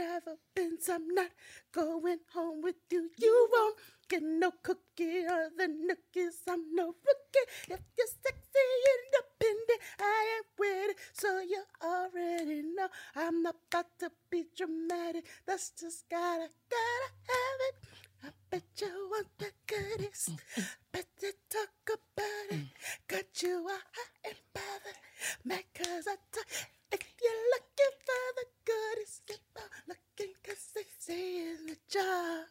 you Benz, I'm not going home with you. You won't get no cookie or the nookies. I'm no rookie. If you're sexy and independent, I ain't with it. So you already know I'm not about to be dramatic. That's just gotta, gotta have it. I bet you want the goodies. Better talk about it. Got you hot and bothered. Mad cause I talk. If you're looking for the goodies, keep on looking cause they stay in the jar.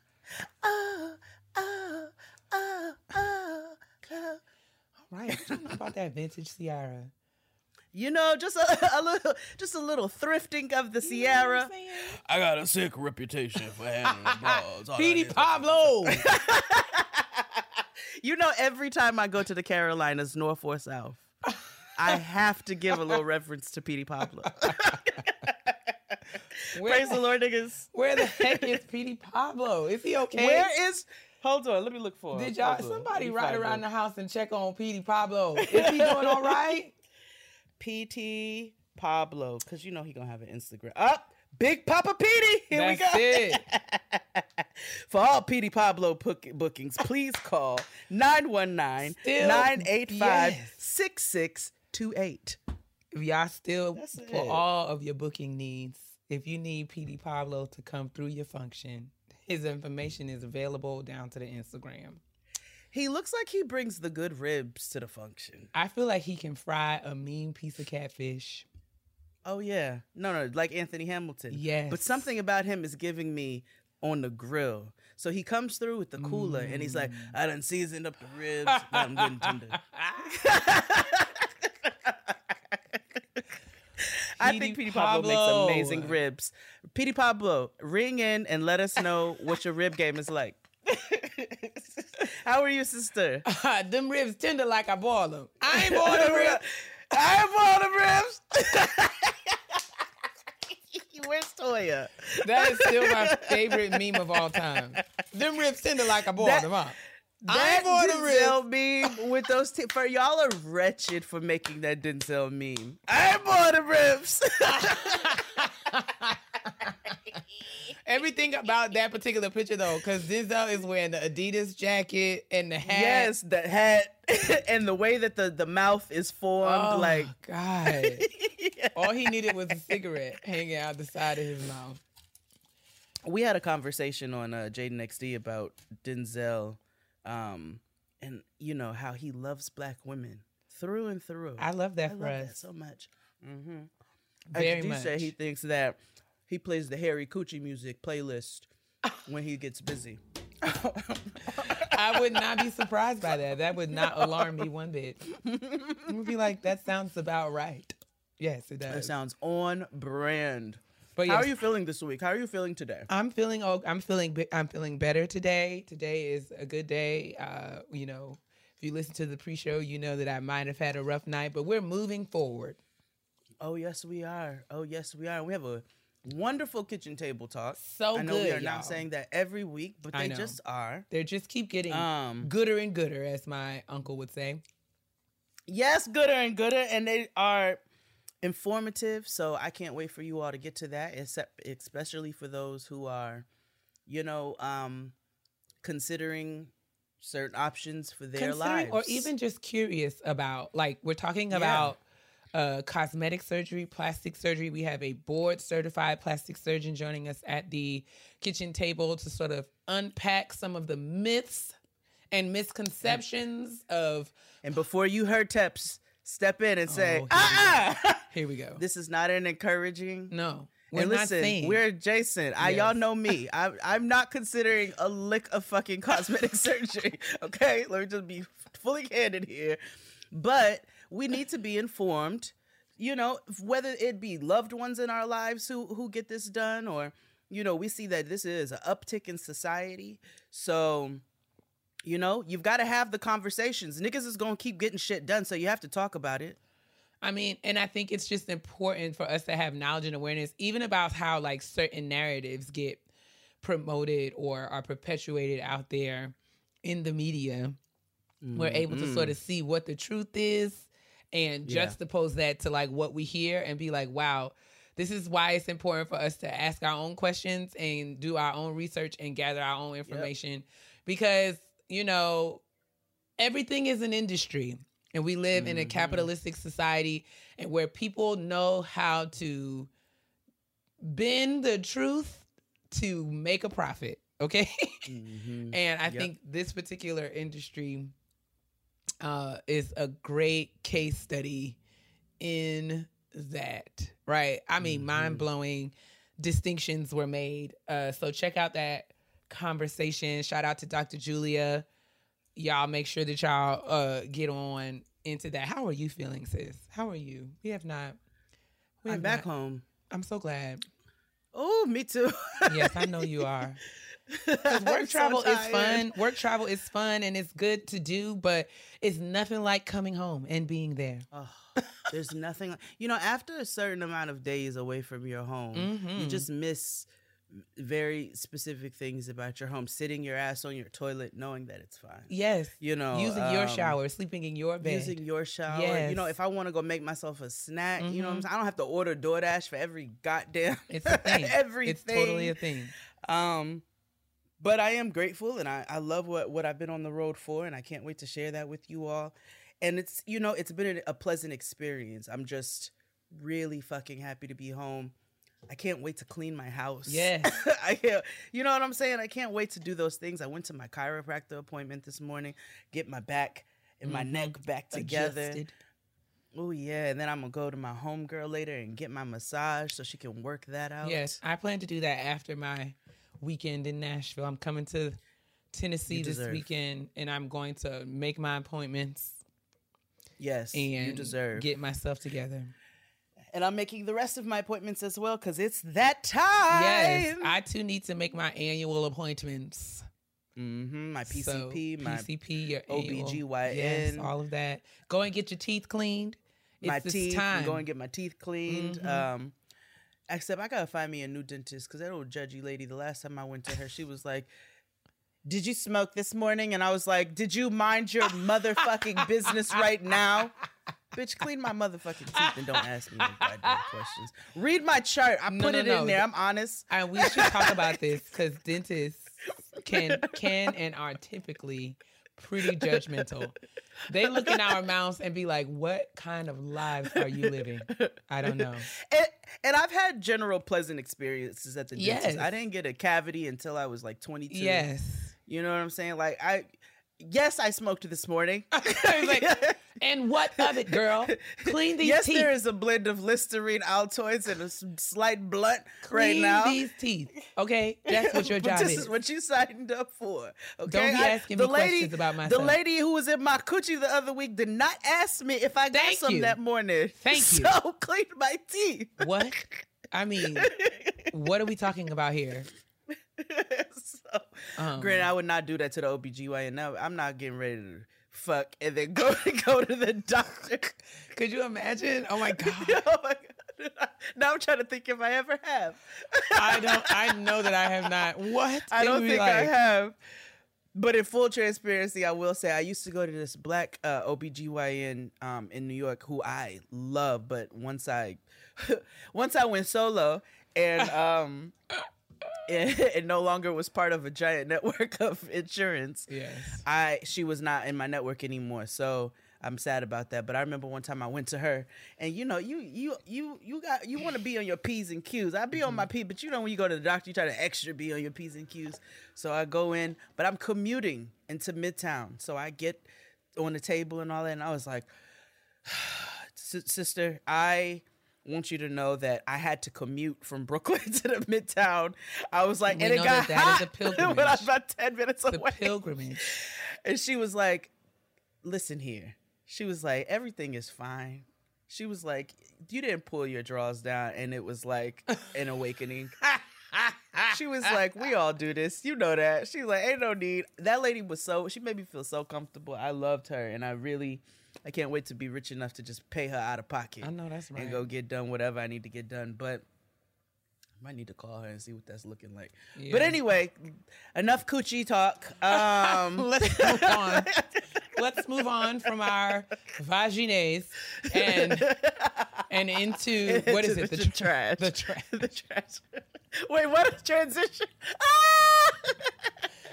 Oh, oh, oh, oh, oh. All right. Tell me about that vintage Ciara. You know, just a, a little, just a little thrifting of the Ciara. I got a sick reputation for handling bras. All Petey Pablo. You know, every time I go to the Carolinas, North or South, I have to give a little reference to Petey Pablo. Where, Praise the Lord, niggas. Where the heck is Petey Pablo? Is he okay? Where is? Hold on, let me look for. him. Did y'all Hold somebody ride around him. the house and check on Petey Pablo? Is he doing all right? Petey Pablo, because you know he gonna have an Instagram. Up, Big Papa Petey. Here That's we go. it. For all Petey Pablo book- bookings, please call 919 Still- 985 yes. 6628. If y'all still for all of your booking needs, if you need Petey Pablo to come through your function, his information is available down to the Instagram. He looks like he brings the good ribs to the function. I feel like he can fry a mean piece of catfish. Oh, yeah. No, no, like Anthony Hamilton. Yes. But something about him is giving me on the grill. So he comes through with the cooler and he's like, mm. I done seasoned up the ribs. I'm getting tender. I think Petey Pablo, Pablo. makes amazing ribs. Petey Pablo, ring in and let us know what your rib game is like. How are you, sister? them ribs tender like I boiled them. I ain't boiled them ribs. I have all the ribs. Where's Toya? That is still my favorite meme of all time. Them ribs tender like I boiled That- them, huh? I That ain't boiled them ribs. Denzel meme with those t- for y'all are wretched for making that Denzel meme. I bought the ribs. Everything about that particular picture though, because Denzel is wearing the Adidas jacket and the hat. yes, the hat and the way that the the mouth is formed, Oh like God. All he needed was a cigarette hanging out the side of his mouth. we had a conversation on uh, Jaden XD about Denzel, um, and you know how he loves black women through and through. I love that I for love us. that so much. hmm Very I do much. say he thinks that he plays the Harry Coochie music playlist when he gets busy. I would not be surprised by that. That would not alarm me one bit. I would be like, that sounds about right. Yes, it That does. sounds on brand. But How yes, are you feeling this week? How are you feeling today? I'm feeling oh, I'm feeling be- I'm feeling better today. Today is a good day. Uh, you know, if you listen to the pre-show, you know that I might have had a rough night, but we're moving forward. Oh yes, we are. Oh yes, we are. We have a wonderful kitchen table talk. So I know we good, are not y'all. not saying that every week, but they just are. They just keep getting Um, gooder and gooder, as my uncle would say. Yes, gooder and gooder, and they are informative. So I can't wait for you all to get to that, except especially for those who are, you know, um, considering certain options for their lives, or even just curious about like we're talking about uh, cosmetic surgery, plastic surgery. We have a board certified plastic surgeon joining us at the kitchen table to sort of unpack some of the myths and misconceptions of. And before you heard Teps step in and say, Oh, "Uh, uh Here we go. this is not an encouraging." no, we're and listen, we're adjacent. I y'all know me. I, I'm not considering a lick of fucking cosmetic surgery. Okay, let me just be fully candid here. But we need to be informed. You know, whether it be loved ones in our lives who who get this done, or you know, we see that this is an uptick in society. So. You know, you've got to have the conversations. Niggas is gonna keep getting shit done, so you have to talk about it. I mean, and I think it's just important for us to have knowledge and awareness, even about how like certain narratives get promoted or are perpetuated out there in the media. We're able to sort of mm-hmm. see what the truth is and Yeah. juxtapose that to like what we hear and be like, wow, this is why it's important for us to ask our own questions and do our own research and gather our own information because, you know, everything is an industry and we live in a Mhm. capitalistic society and where people know how to bend the truth to make a profit okay Mhm. and i Yep. think this particular industry uh is a great case study in that right i mean Mhm. mind-blowing distinctions were made uh so check out that conversation shout out to dr julia y'all make sure that y'all uh get on into that how are you feeling sis how are you we have not we I'm back not- home. i'm so glad Oh, me too. yes i know you are work so travel is fun. Work travel is fun and it's good to do, but it's nothing like coming home and being there. Oh, there's nothing. like- You know, after a certain amount of days away from your home, you Mhm. just miss very specific things about your home. Sitting your ass on your toilet, knowing that it's fine. Yes. You know, using your um, shower, sleeping in your bed. Using your shower. You know, if I want to go make myself a snack, you know what I'm Mhm. saying? I don't have to order DoorDash for every goddamn it's a thing. everything. It's totally a thing. Um, but I am grateful and I, I love what, what I've been on the road for, and I can't wait to share that with you all. And it's, you know, it's been a, a pleasant experience. I'm just really fucking happy to be home. I can't wait to clean my house. Yeah. I can't, you know what I'm saying? I can't wait to do those things. I went to my chiropractor appointment this morning, get my back and my Mhm. neck back together. Adjusted. Oh yeah, and then I'm gonna go to my homegirl later and get my massage so she can work that out. Yes. I plan to do that after my weekend in Nashville. I'm coming to Tennessee this weekend and I'm going to make my appointments Yes, and you deserve. get myself together. And I'm making the rest of my appointments as well because it's that time. Yes, I too need to make my annual appointments. mm-hmm, my So, PCP, my PCP, your OBGYN. yes, all of that. Go and get your teeth cleaned. It's my teeth. time. I'm going to get my teeth cleaned. Mhm. Um, except I gotta find me a new dentist because that old judgy lady. The last time I went to her, she was like. Did you smoke this morning? And I was like, Did you mind your motherfucking business right now? Bitch, clean my motherfucking teeth and don't ask me no goddamn questions. Read my chart. I No, put no, it no. in there. I'm honest. and we should talk about this because dentists can can and are typically pretty judgmental. They look in our mouths and be like, "What kind of lives are you living?" I don't know. And, and I've had general pleasant experiences at the dentist. Yes. I didn't get a cavity until I was like 22. Yes. You know what I'm saying? Like I yes, I smoked this morning. Like, and what of it, girl? Clean these yes, teeth. Yes, there is a blend of Listerine, Altoids, and a slight blunt right Clean now. these teeth. Okay, that's what your job this is. is what you signed up for. Okay, Don't be I- the me lady, questions about The lady who was in my coochie the other week did not ask me if I got Thank some you. that morning. Thank you. So clean my teeth. what? I mean, what are we talking about here? so, Um, Granted, I would not do that to the OBGYN. No, I'm not getting ready to fuck and then go go to the doctor. could you imagine? Oh my god. oh my god. Now I'm trying to think if I ever have. I don't. I know that I have not. What? I don't think I have. But in full transparency, I will say I used to go to this black uh, OBGYN um, in New York who I love, but once I once I went solo and um it, it no longer was part of a giant network of insurance, Yes. I she was not in my network anymore. So I'm sad about that. But I remember one time I went to her and you know, you you you you got you want to be on your P's and Q's. I be on my mm-hmm. P, but you know when you go to the doctor, you try to extra be on your P's and Q's. So I go in, but I'm commuting into Midtown. So I get on the table and all that, and I was like, sister, I want you to know that I had to commute from Brooklyn to the Midtown. I was like, We and it got that that is a hot when I pilgrimage. was about 10 minutes The away. pilgrimage. And she was like, listen here. She was like, everything is fine. She was like, you didn't pull your drawers down and it was like an awakening. she was like, we all do this. You know that. She was like, ain't no need. That lady was so, she made me feel so comfortable. I loved her and I really, I can't wait to be rich enough to just pay her out of pocket. I know that's right. and go get done whatever I need to get done. But I might need to call her and see what that's looking like. But anyway, enough coochie talk. Um, Let's move on. Let's move on from our vagines and and into what is it? the tr- trash. The trash. the trash. Wait, what is transition? Ah!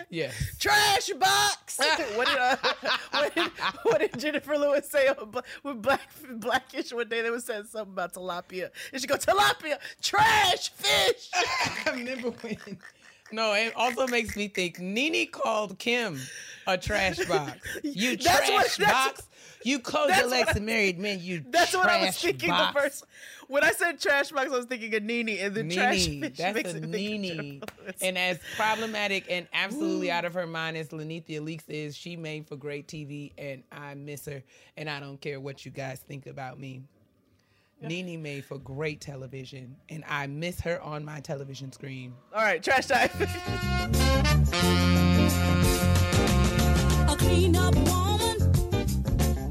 Yes. Trash box. what did uh, what did what did Jennifer Lewis say on with Black Blackish one day? They was saying something about tilapia, and she go tilapia, trash fish. I remember when. No, it also makes me think Nene called Kim a trash box. You That's trash what- that's- box. You close your legs what I- to married men. You That's what I was trash thinking box. the first. When I said trash box, I was thinking of Nene, and then trash Nene, fish that's makes a me think of Nene. And as problematic and absolutely out of her mind as Linnethia Leakes is, she made for great TV, and I miss her. And I don't care what you guys think about me. Nene made for great television, and I miss her on my television screen. All right, trash time. A clean up woman.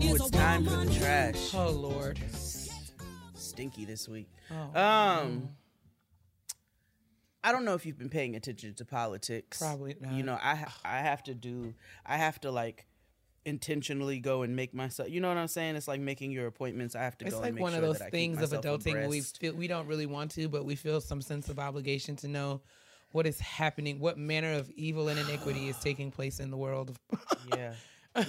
Ooh, it's time for the trash. Oh Lord. Stinky this week. Oh, Um, I don't know if you've been paying attention to politics. Probably not. You know, I I have to do. I have to like intentionally go and make myself. You know what I'm saying? It's like making your appointments. I have to It's go. like and make one of those that I keep things of adulting we feel we don't really want to, but we feel some sense of obligation to know what is happening, what manner of evil and iniquity is taking place in the world. yeah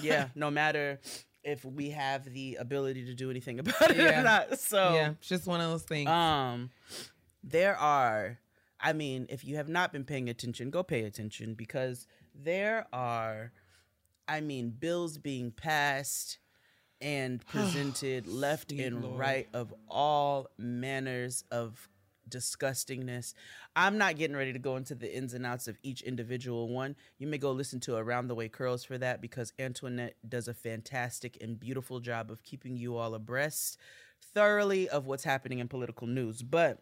yeah no matter if we have the ability to do anything about it Yeah. or not so yeah, it's just one of those things. um there are i mean if you have not been paying attention go pay attention because there are i mean bills being passed and presented left Sweet and Lord. right of all manners of disgustingness. I'm not getting ready to go into the ins and outs of each individual one. You may go listen to Around the Way Curls for that because Antoinette does a fantastic and beautiful job of keeping you all abreast thoroughly of what's happening in political news. But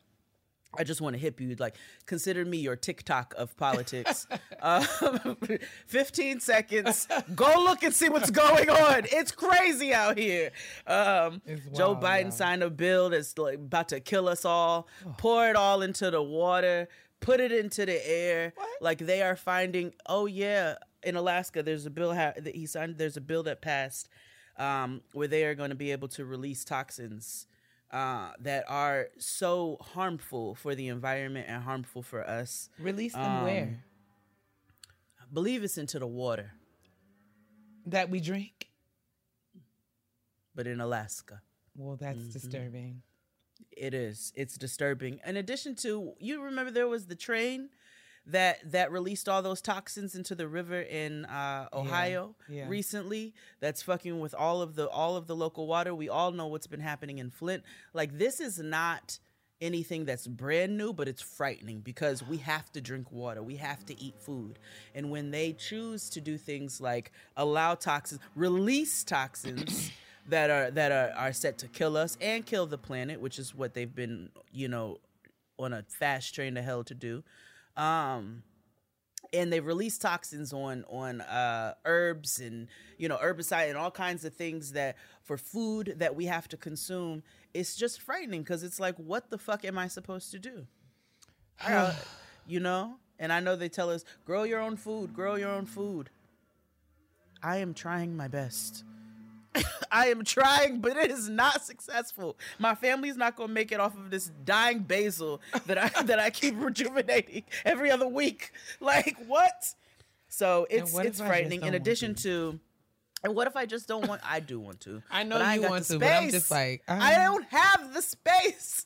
I just want to hip you like consider me your TikTok of politics. um, 15 seconds. Go look and see what's going on. It's crazy out here. Um, It's Joe Biden wild. signed a bill that's like about to kill us all. Pour it all into the water. Put it into the air. Like they are finding. Oh yeah, in Alaska, there's a bill ha- that he signed. There's a bill that passed um, where they are going to be able to release toxins uh, that are so harmful for the environment and harmful for us. Release them um, where? I believe it's into the water, That we drink? but in Alaska. Well, that's Mm-hmm. disturbing. It is. It's disturbing. In addition to, you remember there was the train that that released all those toxins into the river in uh, Ohio yeah. recently. That's fucking with all of the all of the local water. We all know what's been happening in Flint. Like this is not anything that's brand new, but it's frightening because we have to drink water, we have to eat food, and when they choose to do things like allow toxins, release toxins. that are that are, are set to kill us and kill the planet, which is what they've been, you know, on a fast train to hell to do. Um, and they release toxins on on uh, herbs and you know herbicide and all kinds of things that for food that we have to consume. It's just frightening because it's like, what the fuck am I supposed to do? I you know, and I know they tell us grow your own food, grow your own food. I am trying my best. I am trying, but it is not successful. My family's not gonna make it off of this dying basil that I that I keep rejuvenating every other week. Like what? So it's what it's if I just frightening. In addition to, and what if I just don't want? I do want to. I know but I you want to, but I'm just like, I um, don't have the space.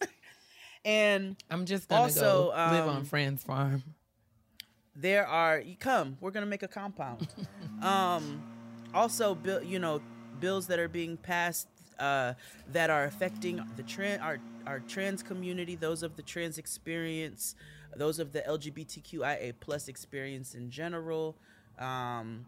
and I'm just gonna Also, go live on Friend's farm. there are you come we're gonna make a compound um also bill you know bills that are being passed uh that are affecting the trans our our trans community those of the trans experience those of the lgbtqia plus experience in general um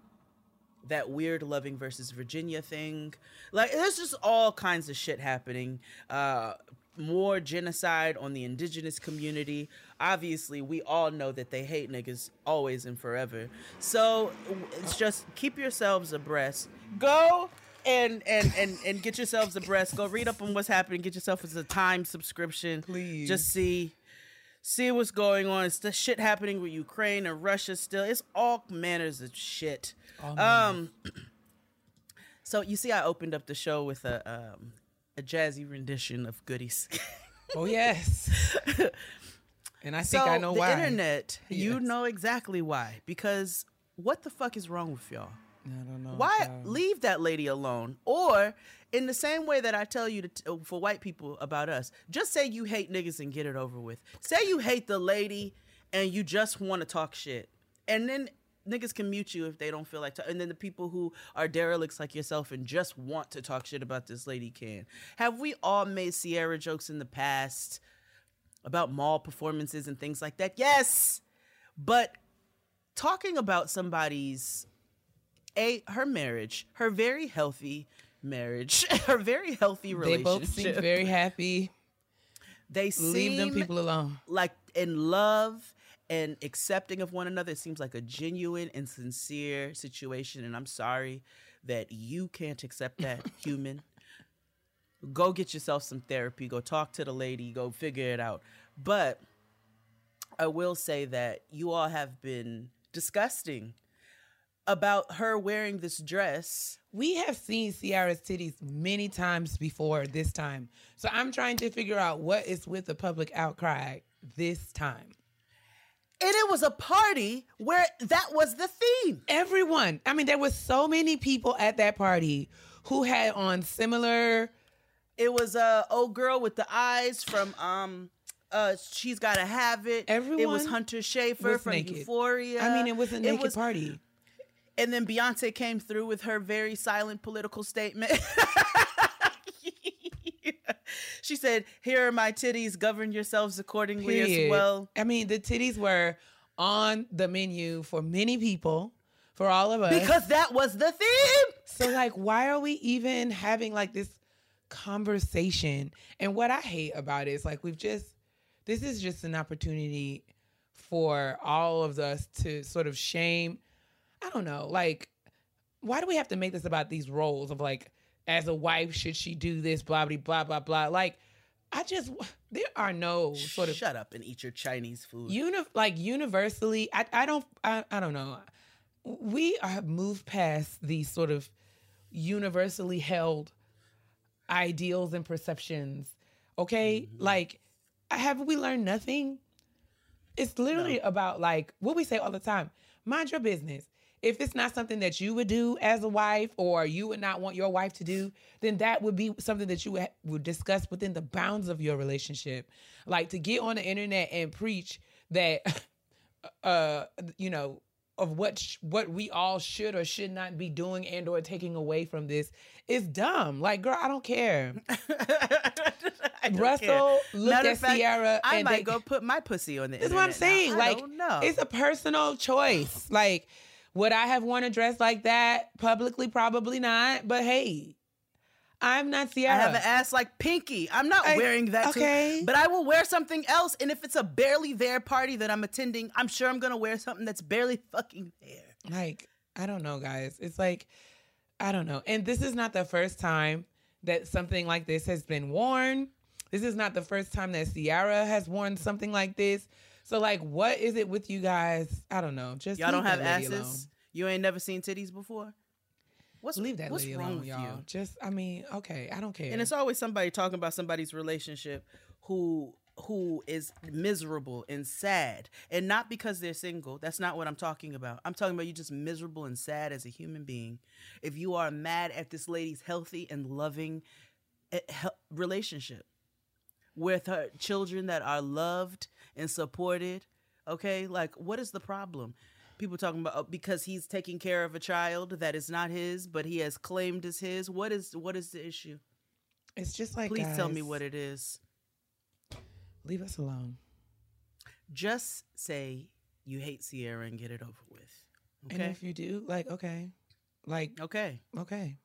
that weird loving versus Virginia thing. Like there's just all kinds of shit happening. Uh more genocide on the indigenous community. Obviously, we all know that they hate niggas always and forever. So it's just keep yourselves abreast. Go and and and and get yourselves abreast. Go read up on what's happening. Get yourself as a time subscription. Please. just see see what's going on. It's the shit happening with Ukraine and Russia. Still, it's all manners of shit. All Um. So you see, I opened up the show with a um a jazzy rendition of goodies. Oh yes. and I think so I know the why. internet, you know exactly why. Because what the fuck is wrong with y'all? I don't know. Why child. leave that lady alone? Or in the same way that I tell you to t- uh, for white people about us, just say you hate niggas and get it over with. Say you hate the lady and you just want to talk shit, and then niggas can mute you if they don't feel like. and then the people who are derelicts like yourself and just want to talk shit about this lady can. Have we all made Ciara jokes in the past about mall performances and things like that? Yes, but talking about somebody's a her marriage, her very healthy marriage, her very healthy relationship. They both seem very happy. they Leave them seem people alone. like in love and accepting of one another. It seems like a genuine and sincere situation, and I'm sorry that you can't accept that, human. Go get yourself some therapy. Go talk to the lady. Go figure it out. But I will say that you all have been disgusting about her wearing this dress. We have seen Ciara's titties many times before this time. So I'm trying to figure out what is with the public outcry this time. And it was a party where that was the theme. Everyone, I mean, there was so many people at that party who had on similar It was a old girl with the eyes from um uh she's gotta have it. Everyone, it was Hunter Schafer was from naked. Euphoria. I mean, it was a naked was- party. And then Beyonce came through with her very silent political statement. she said, Here are my titties, govern yourselves accordingly as well. I mean, the titties were on the menu for many people, for all of us. Because that was the theme. So like, why are we even having like this conversation? And what I hate about it is like we've just this is just an opportunity for all of us to sort of shame. I don't know, like why do we have to make this about these roles of like as a wife should she do this blah blah blah blah blah? Like I just there are no sort of Shut up and eat your Chinese food. uni- like universally I, I don't I, I don't know. We have moved past these sort of universally held ideals and perceptions okay? Mm-hmm. Like have we learned nothing? It's literally about like what we say all the time mind your business if it's not something that you would do as a wife or you would not want your wife to do then that would be something that you would, would discuss within the bounds of your relationship like to get on the internet and preach that uh you know of what sh- what we all should or should not be doing and or taking away from this is dumb like girl i don't care I Russell care. looked Matter at fact, Ciara I might they- go put my pussy on the That's what I'm internet now. saying. Like, it's a personal choice. Like, would I have worn a dress like that publicly? Probably not. But hey, I'm not I have an ass like Pinky. I'm not I- wearing that okay. too. But I will wear something else. And if it's a barely there party that I'm attending, I'm sure I'm gonna wear something that's barely fucking there. like, I don't know, guys. It's like, I don't know. And this is not the first time that something like this has been worn. This is not the first time that Ciara has worn something like this. So, like, what is it with you guys? I don't know. Just Y'all don't have asses. alone. You ain't never seen titties before. What's Leave that what's lady wrong alone, with y'all. you? Just, I mean, okay, I don't care. And it's always somebody talking about somebody's relationship who who is miserable and sad. And not because they're single. That's not what I'm talking about. I'm talking about you just miserable and sad as a human being. If you are mad at this lady's healthy and loving eh, relationship with her children that are loved and supported, okay? Like what is the problem? People talking about oh, because he's taking care of a child that is not his, but he has claimed as his. What is what is the issue? It's just like, Please tell me what it is. Leave us alone. Just say you hate Ciara and get it over with. And if you do, like, okay, like, Okay. okay.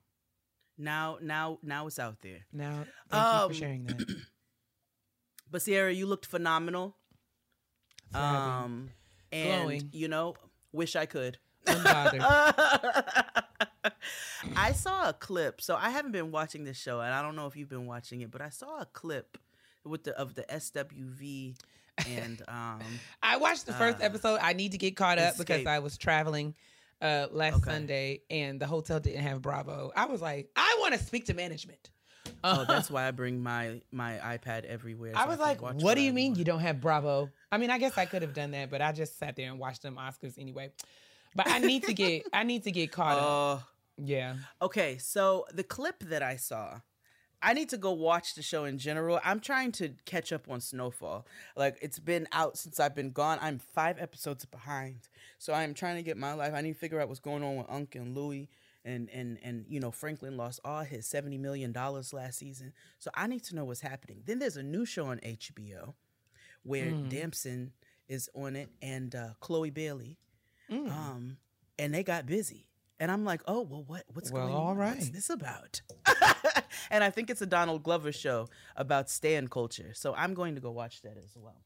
Now, now, now it's out there. Now, thank you Um, for sharing that. But Ciara, you looked phenomenal. For having- Um, and Glowing. you know, wish I could. Unbothered. I saw a clip. So I haven't been watching this show, and I don't know if you've been watching it, but I saw a clip with the of the SWV and um I watched the first Uh, episode. I need to get caught up because I was traveling uh last Okay. Sunday and the hotel didn't have Bravo. I was like, I want to speak to management. oh that's why I bring my my iPad everywhere. so I was can like, watch what do I you mean want." you don't have Bravo? I mean, I guess I could have done that, but I just sat there and watched them Oscars anyway. But I need to get I need to get caught up. Oh, Yeah. okay. So the clip that I saw, I need to go watch the show in general. I'm trying to catch up on Snowfall. Like it's been out since I've been gone. I'm five episodes behind. So I'm trying to get my life. I need to figure out what's going on with Unc and Louie. And, and and you know Franklin lost all his seventy million dollars last season, so I need to know what's happening. Then there's a new show on HBO where Mm. Damson is on it and uh, Chloe Bailey, Mm. um, and they got busy. And I'm like, oh well, what what's Well, going all on? What's this about? and I think it's a Donald Glover show about stan culture. So I'm going to go watch that as well.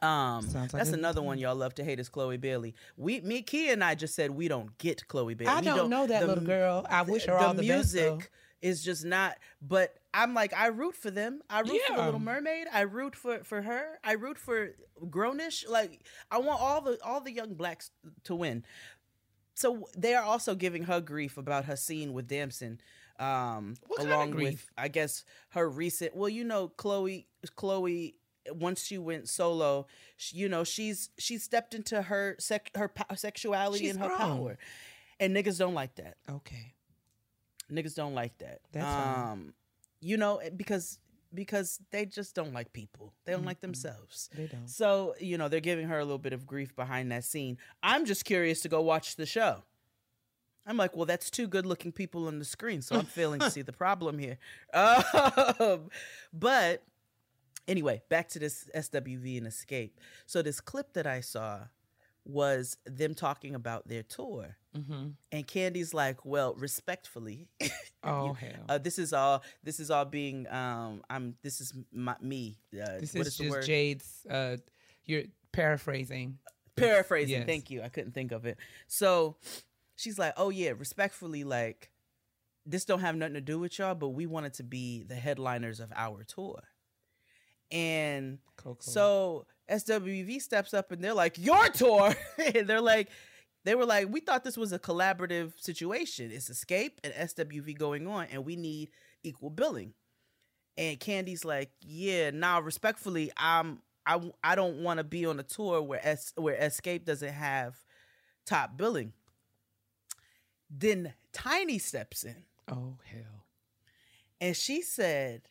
Um, like that's another one y'all love to hate is Chloe Bailey. We, me, Keia, and I just said we don't get Chloe Bailey. I We don't, know that the little girl. I wish her the all the music best. Is just not. But I'm like, I root for them. I root for the Little Mermaid. I root for for her. I root for Grownish. Like I want all the all the young blacks to win. So they are also giving her grief about her scene with Damson. Um, What along with? I guess her recent. Well, you know, Chloe. Chloe. Once she went solo, she, you know she's she stepped into her sec, her sexuality She's and her grown. power, and niggas don't like that Okay. Niggas don't like that. That's fine. um, you know, because because they just don't like people. They don't like themselves. They don't. So you know, they're giving her a little bit of grief behind that scene. I'm just curious to go watch the show. I'm like, well, that's two good-looking people on the screen, so I'm failing to see the problem here. Um, but anyway, back to this SWV and Xscape. So this clip that I saw was them talking about their tour. Mm-hmm. And Kandi's like, well, respectfully, Oh hell. uh, this is all. This is all being. Um, I'm. This is my, me. Uh, this what is the just? Jade's. Uh, you're paraphrasing. Paraphrasing. Yes. Thank you. I couldn't think of it. So she's like, oh yeah, respectfully, like this don't have nothing to do with y'all, but we wanted to be the headliners of our tour. And Coco. So SWV steps up and they're like, Your tour. and they're like, they were like, we thought this was a collaborative situation. It's Xscape and SWV going on, and we need equal billing. And Kandi's like, yeah, nah, respectfully, I'm I I don't want to be on a tour where es- where Xscape doesn't have top billing. Then Tiny steps in oh hell. and she said,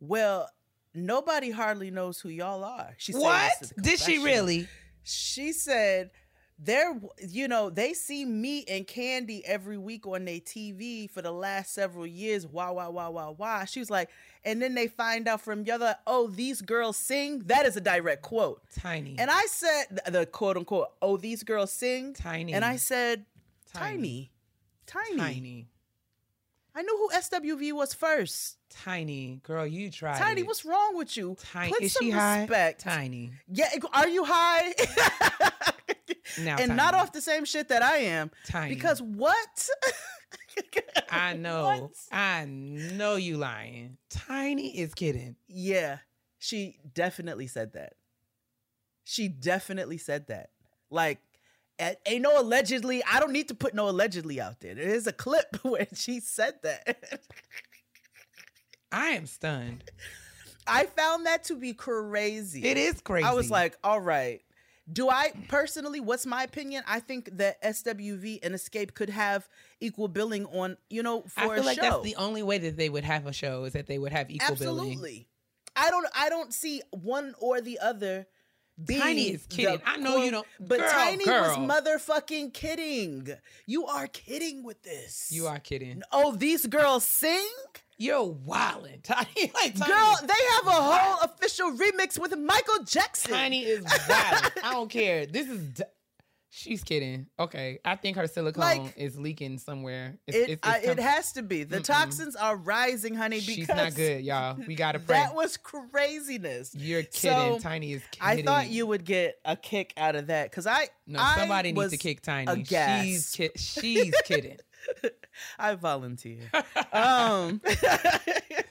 Well, nobody hardly knows who y'all are. She said What? this in the Did she really? She said they're you know they see me and Kandi every week on their tv for the last several years wah wah wah wah wah she was like and then they find out from the other oh these girls sing that is a direct quote Tiny. and i said the quote unquote oh these girls sing Tiny. and i said Tiny. tiny tiny, Tiny. I knew who swv was first Tiny. Girl, you tried. tiny it. what's wrong with you Tiny. Put Is some she high? Tiny. yeah are you high Now and not off the same shit that I am. Tiny. Because what? I know. What? I know you lying. Tiny is kidding. Yeah, she definitely said that. She definitely said that. Like, ain't no allegedly. I don't need to put no allegedly out there. There is a clip where she said that. I am stunned. I found that to be crazy. It is crazy. I was like, all right. Do I personally, what's my opinion? I think that SWV and Xscape could have equal billing on, you know, for I feel like show. that's the only way that they would have a show is that they would have equal billing. Absolutely. I don't I don't see one or the other being Tiny is kidding. I know you don't- But Girl, Tiny girl. was motherfucking kidding. You are kidding with this. You are kidding. Oh, these girls sing? You're wildin'. Tiny, like, Tiny, Girl, they have a whole official remix with Michael Jackson. Tiny is wild. I don't care. This is. She's kidding. Okay, I think her silicone Like, is leaking somewhere. It's, It, it's, it's I, it has to be. The toxins are rising, honey, because She's not good, y'all. We gotta pray. that was craziness. You're kidding. So, Tiny is Kidding. I thought you would get a kick out of that because I No, I somebody needs to kick Tiny. She's ki- she's kidding. I volunteer. um,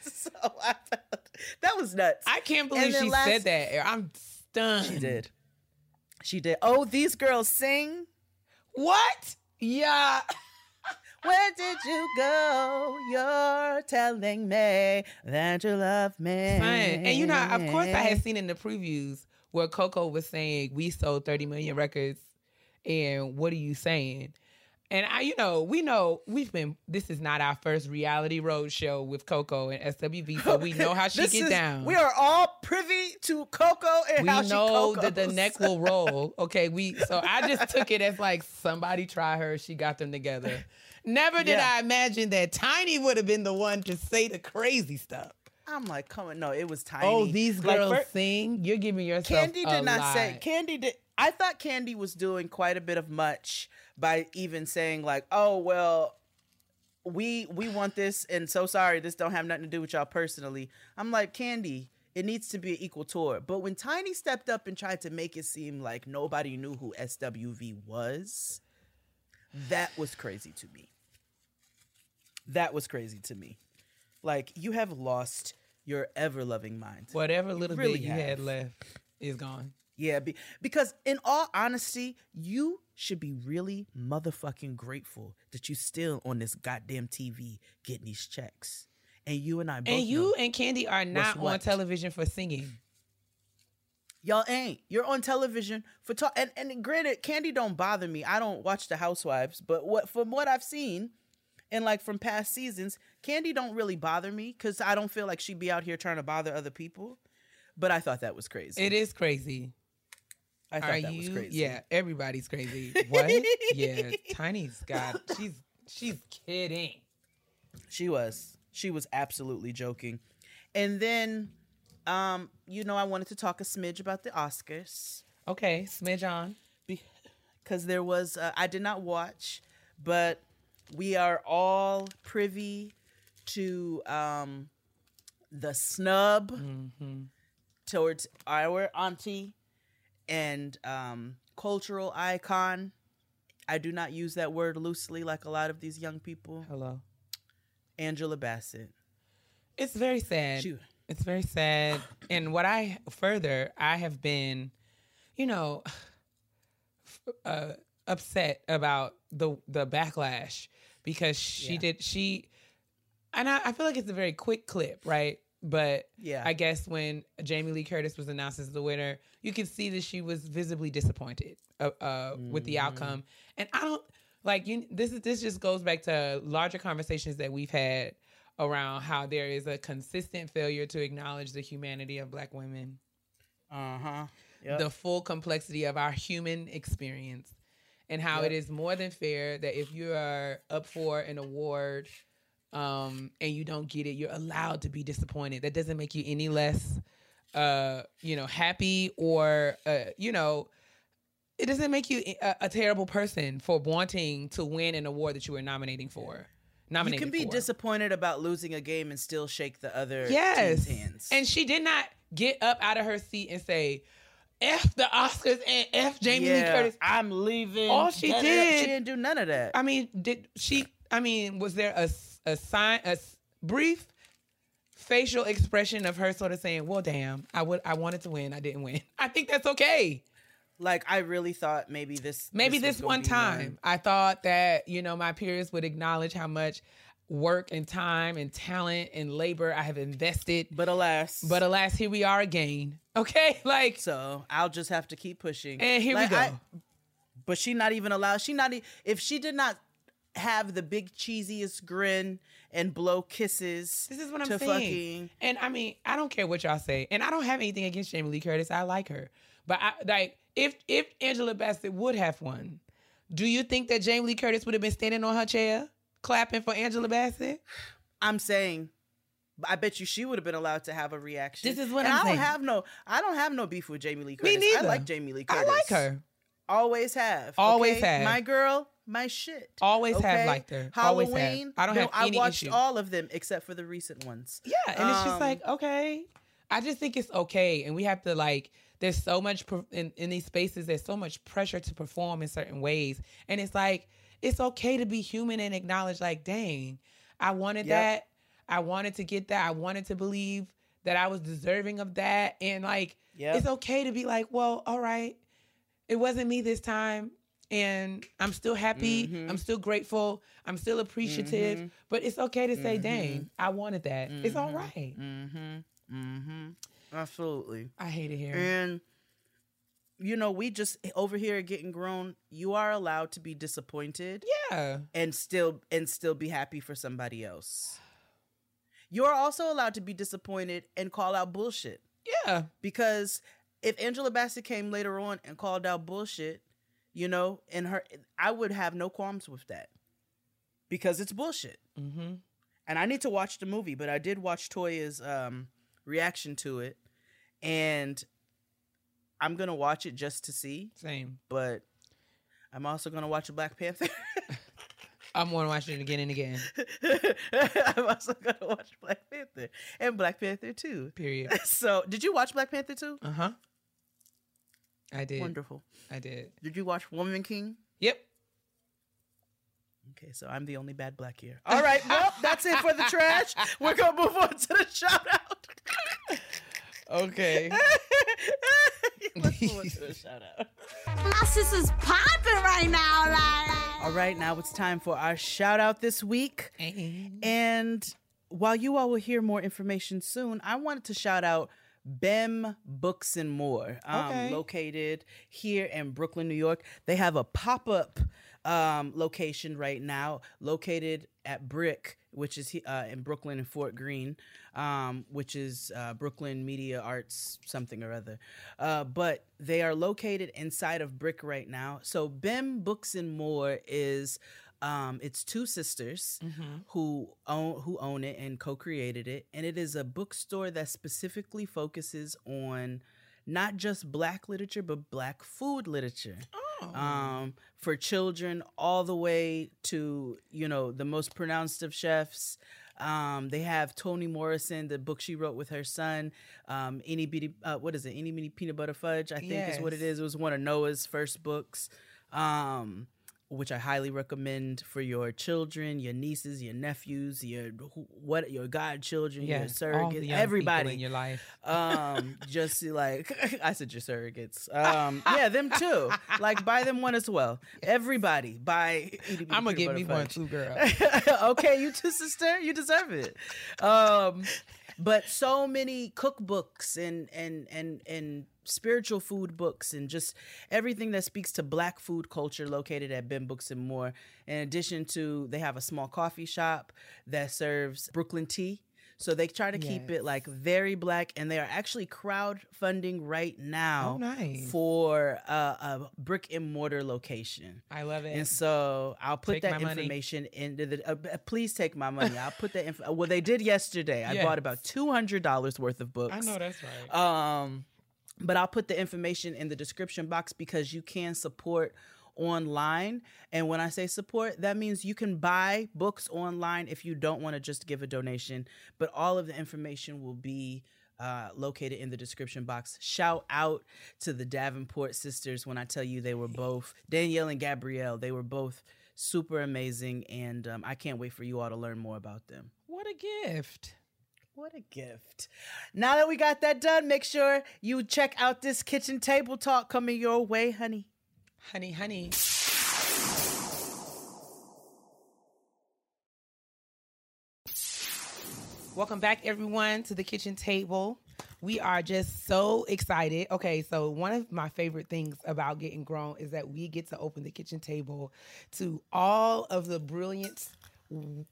so I, that was nuts. I can't believe she last- said that. I'm stunned. she did. She did. Oh, these girls sing. What? Yeah. Where did you go? You're telling me that you love me. Fine. And you know, of course, I had seen in the previews where Coco was saying we sold 30 million records, and what are you saying? And I, you know, we know we've been. This is not our first reality road show with Coco and SWV, so we know how she get is- down. We are all privy to Coco and we how she know that the neck will roll. Okay, we so I just took it as like somebody try her, she got them together. Never did Yeah. I imagine that Tiny would have been the one to say the crazy stuff. I'm like, come on, no, it was tiny. Oh, these Like, girls fir- sing. You're giving yourself. Kandi did not say. Kandi did. I thought Kandi was doing quite a bit of much by even saying like, "Oh well, we we want this, and so sorry, this don't have nothing to do with y'all personally." I'm like, Kandi, it needs to be an equal tour. But when Tiny stepped up and tried to make it seem like nobody knew who SWV was, that was crazy to me. That was crazy to me. Like you have lost your ever loving mind. Whatever little really bit you had left is gone. Yeah, be, because in all honesty, you should be really motherfucking grateful that you still on this goddamn TV getting these checks. And you and I both And you and Kandi are not on television for singing. y'all ain't. You're on television for talk. And, and granted, Kandi don't bother me. I don't watch The Housewives, but what from what I've seen, and like from past seasons, Kandi don't really bother me because I don't feel like she'd be out here trying to bother other people. But I thought that was crazy. It is crazy. I thought Are that you? was crazy. Yeah, everybody's crazy. What? yeah, Tiny's got. She's she's kidding. She was. She was absolutely joking. And then, um, you know, I wanted to talk a smidge about the Oscars Okay, smidge on. because there was. Uh, I did not watch, but we are all privy to um, the snub Mm-hmm. towards our auntie and um, cultural icon. I do not use that word loosely like a lot of these young people. Hello. Angela Bassett. It's very sad. She- It's very sad. And what I further, I have been, you know, uh, upset about the the backlash because she Yeah. did she, and I, I feel like it's a very quick clip, right? But Yeah. I guess when Jamie Lee Curtis was announced as the winner, you could see that she was visibly disappointed uh, uh, with the Mm-hmm. outcome. And I don't like you. This is this just goes back to larger conversations that we've had around how there is a consistent failure to acknowledge the humanity of Black women, Uh huh. Yep. the full complexity of our human experience, and how Yep. it is more than fair that if you are up for an award um, and you don't get it, you're allowed to be disappointed. That doesn't make you any less, uh, you know, happy or, uh, you know, it doesn't make you a, a terrible person for wanting to win an award that you were nominating for. You can be for. disappointed about losing a game and still shake the other Yes. team's hands. And she did not get up out of her seat and say, F the Oscars and F Jamie Lee Curtis. I'm leaving. All she did- she didn't do none of that. I mean, did she? I mean, was there a a sign, a brief facial expression of her sort of saying, "Well, damn, I would, I wanted to win, I didn't win." I think that's okay. like I really thought maybe this Maybe was this, one time, I thought that you know my peers would acknowledge how much work and time and talent and labor I have invested. But alas, But alas, here we are again. Okay, like, so I'll just have to keep pushing. and here Like, we go. I- but she not even allowed. She not e- if she did not have the big cheesiest grin and blow kisses. This is what I'm saying. fucking And I mean, I don't care what y'all say, and I don't have anything against Jamie Lee Curtis. I like her, but I like if if Angela Bassett would have won, do you think that Jamie Lee Curtis would have been standing on her chair clapping for Angela Bassett? I'm saying. I bet you she would have been allowed to have a reaction. This is what and I'm I don't saying. have no. I don't have no beef with Jamie Lee Curtis. Me neither. I like Jamie Lee Curtis. I like her. Always have. Always okay? have. My girl, my shit. Always have okay? liked her. Always have. Halloween. I don't no, have any I watched issue. all of them except for the recent ones. Yeah, and it's just Um, like okay. I just think it's okay, and we have to like. There's so much in in these spaces. There's so much pressure to perform in certain ways, and it's like it's okay to be human and acknowledge, like, dang, I wanted Yep. that. I wanted to get that. I wanted to believe that I was deserving of that. And like, Yep. it's okay to be like, well, all right, it wasn't me this time. And I'm still happy. Mhm. I'm still grateful. I'm still appreciative. Mhm. But it's okay to say, Mhm. dang, I wanted that. It's all Mhm. right. Mm-hmm. Mm-hmm. Absolutely. I hate it here. And you know, we just over here getting grown. You are allowed to be disappointed yeah. and still and still be happy for somebody else. You're also allowed to be disappointed and call out bullshit. Yeah. because if Angela Bassett came later on and called out bullshit, you know, and her, I would have no qualms with that because it's bullshit. Mm-hmm. And I need to watch the movie, but I did watch Toya's um, reaction to it, and I'm gonna watch it just to see. Same. But I'm also gonna watch Black Panther. I'm going to watch it again and again. I'm also gonna watch Black Panther and Black Panther too. Period. So, did you watch Black Panther too? Uh huh. I did. Wonderful. I did. Did you watch Woman King? Yep. Okay, so I'm the only bad black here. All right, well, that's it for the trash. We're gonna move on to the shout out. Okay. Let's move on to the shout out. My sister's popping right now. Like, All right, now it's time for our shout out this week. And And while you all will hear more information soon, I wanted to shout out BEM Books and More, um, Okay. located here in Brooklyn, New York. They have a pop up um, location right now, located at Brick, which is uh, in Brooklyn and Fort Greene, um, which is uh, Brooklyn Media Arts something or other. Uh, but they are located inside of Brick right now. So BEM Books and More is um, it's two sisters who own who own it and co-created it, and it is a bookstore that specifically focuses on not just Black literature but Black food literature oh, um, for children all the way to you know the most pronounced of chefs. Um, they have Toni Morrison, the book she wrote with her son. Um, Any Bitty, uh, what is it? Any Mini Peanut Butter Fudge, I think is what it is. It was one of Noah's first books. Um, which I highly recommend for your children, your nieces, your nephews, your what, your godchildren, yes, your surrogates, everybody in your life. um just like i said your surrogates. Um yeah them too. Like buy them one as well. Everybody buy I'm gonna get me one too, girl. okay you too sister. You deserve it. Um but so many cookbooks and and and and spiritual food books and just everything that speaks to black food culture located at BEM Books and More. In addition to they have a small coffee shop that serves Brooklyn tea. So they try to keep it like very black and they are actually crowdfunding right now Oh, nice. for a, a brick and mortar location. I love it. And so I'll put Take that my money. information into the. Uh, uh, please take my money. I'll put that. Inf- well, they did yesterday. I bought about two hundred dollars worth of books. I know that's right. Um, but I'll put the information in the description box because you can support online. And when I say support, that means you can buy books online if you don't want to just give a donation. But all of the information will be uh, located in the description box. Shout out to the Davenport sisters when I tell you they were both, Danielle and Gabrielle, they were both super amazing. And um, I can't wait for you all to learn more about them. what a gift. What a gift. Now that we got that done, make sure you check out this kitchen table talk coming your way, honey. Honey, honey. Welcome back, everyone, to the kitchen table. We are just so excited. Okay, so one of my favorite things about getting grown is that we get to open the kitchen table to all of the brilliant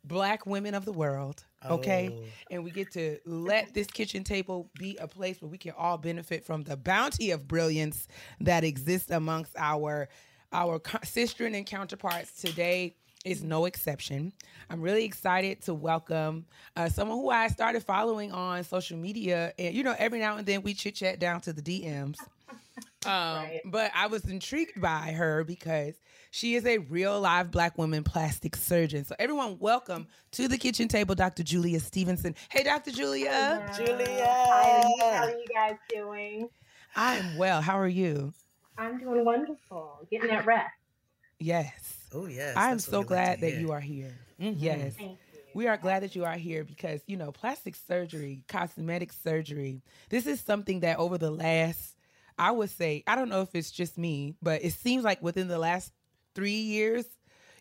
black women of the world. Okay, and we get to let this kitchen table be a place where we can all benefit from the bounty of brilliance that exists amongst our our co- sister and counterparts today is no exception. I'm really excited to welcome uh, someone who I started following on social media, and you know, every now and then we chit chat down to the DMs. Um, But I was intrigued by her because she is a real live black woman plastic surgeon. So everyone, welcome to the kitchen table, Dr. Julia Stevenson. Hey, Dr. Julia. Julia. Hi, how are you guys doing? I am well. How are you? I'm doing wonderful. Getting that rest. Yes. Oh yes. I'm so we like glad that you are here. Mhm. Yes. Thank you. We are glad that you are here because, you know, plastic surgery, cosmetic surgery, this is something that over the last, I would say, I don't know if it's just me, but it seems like within the last three years,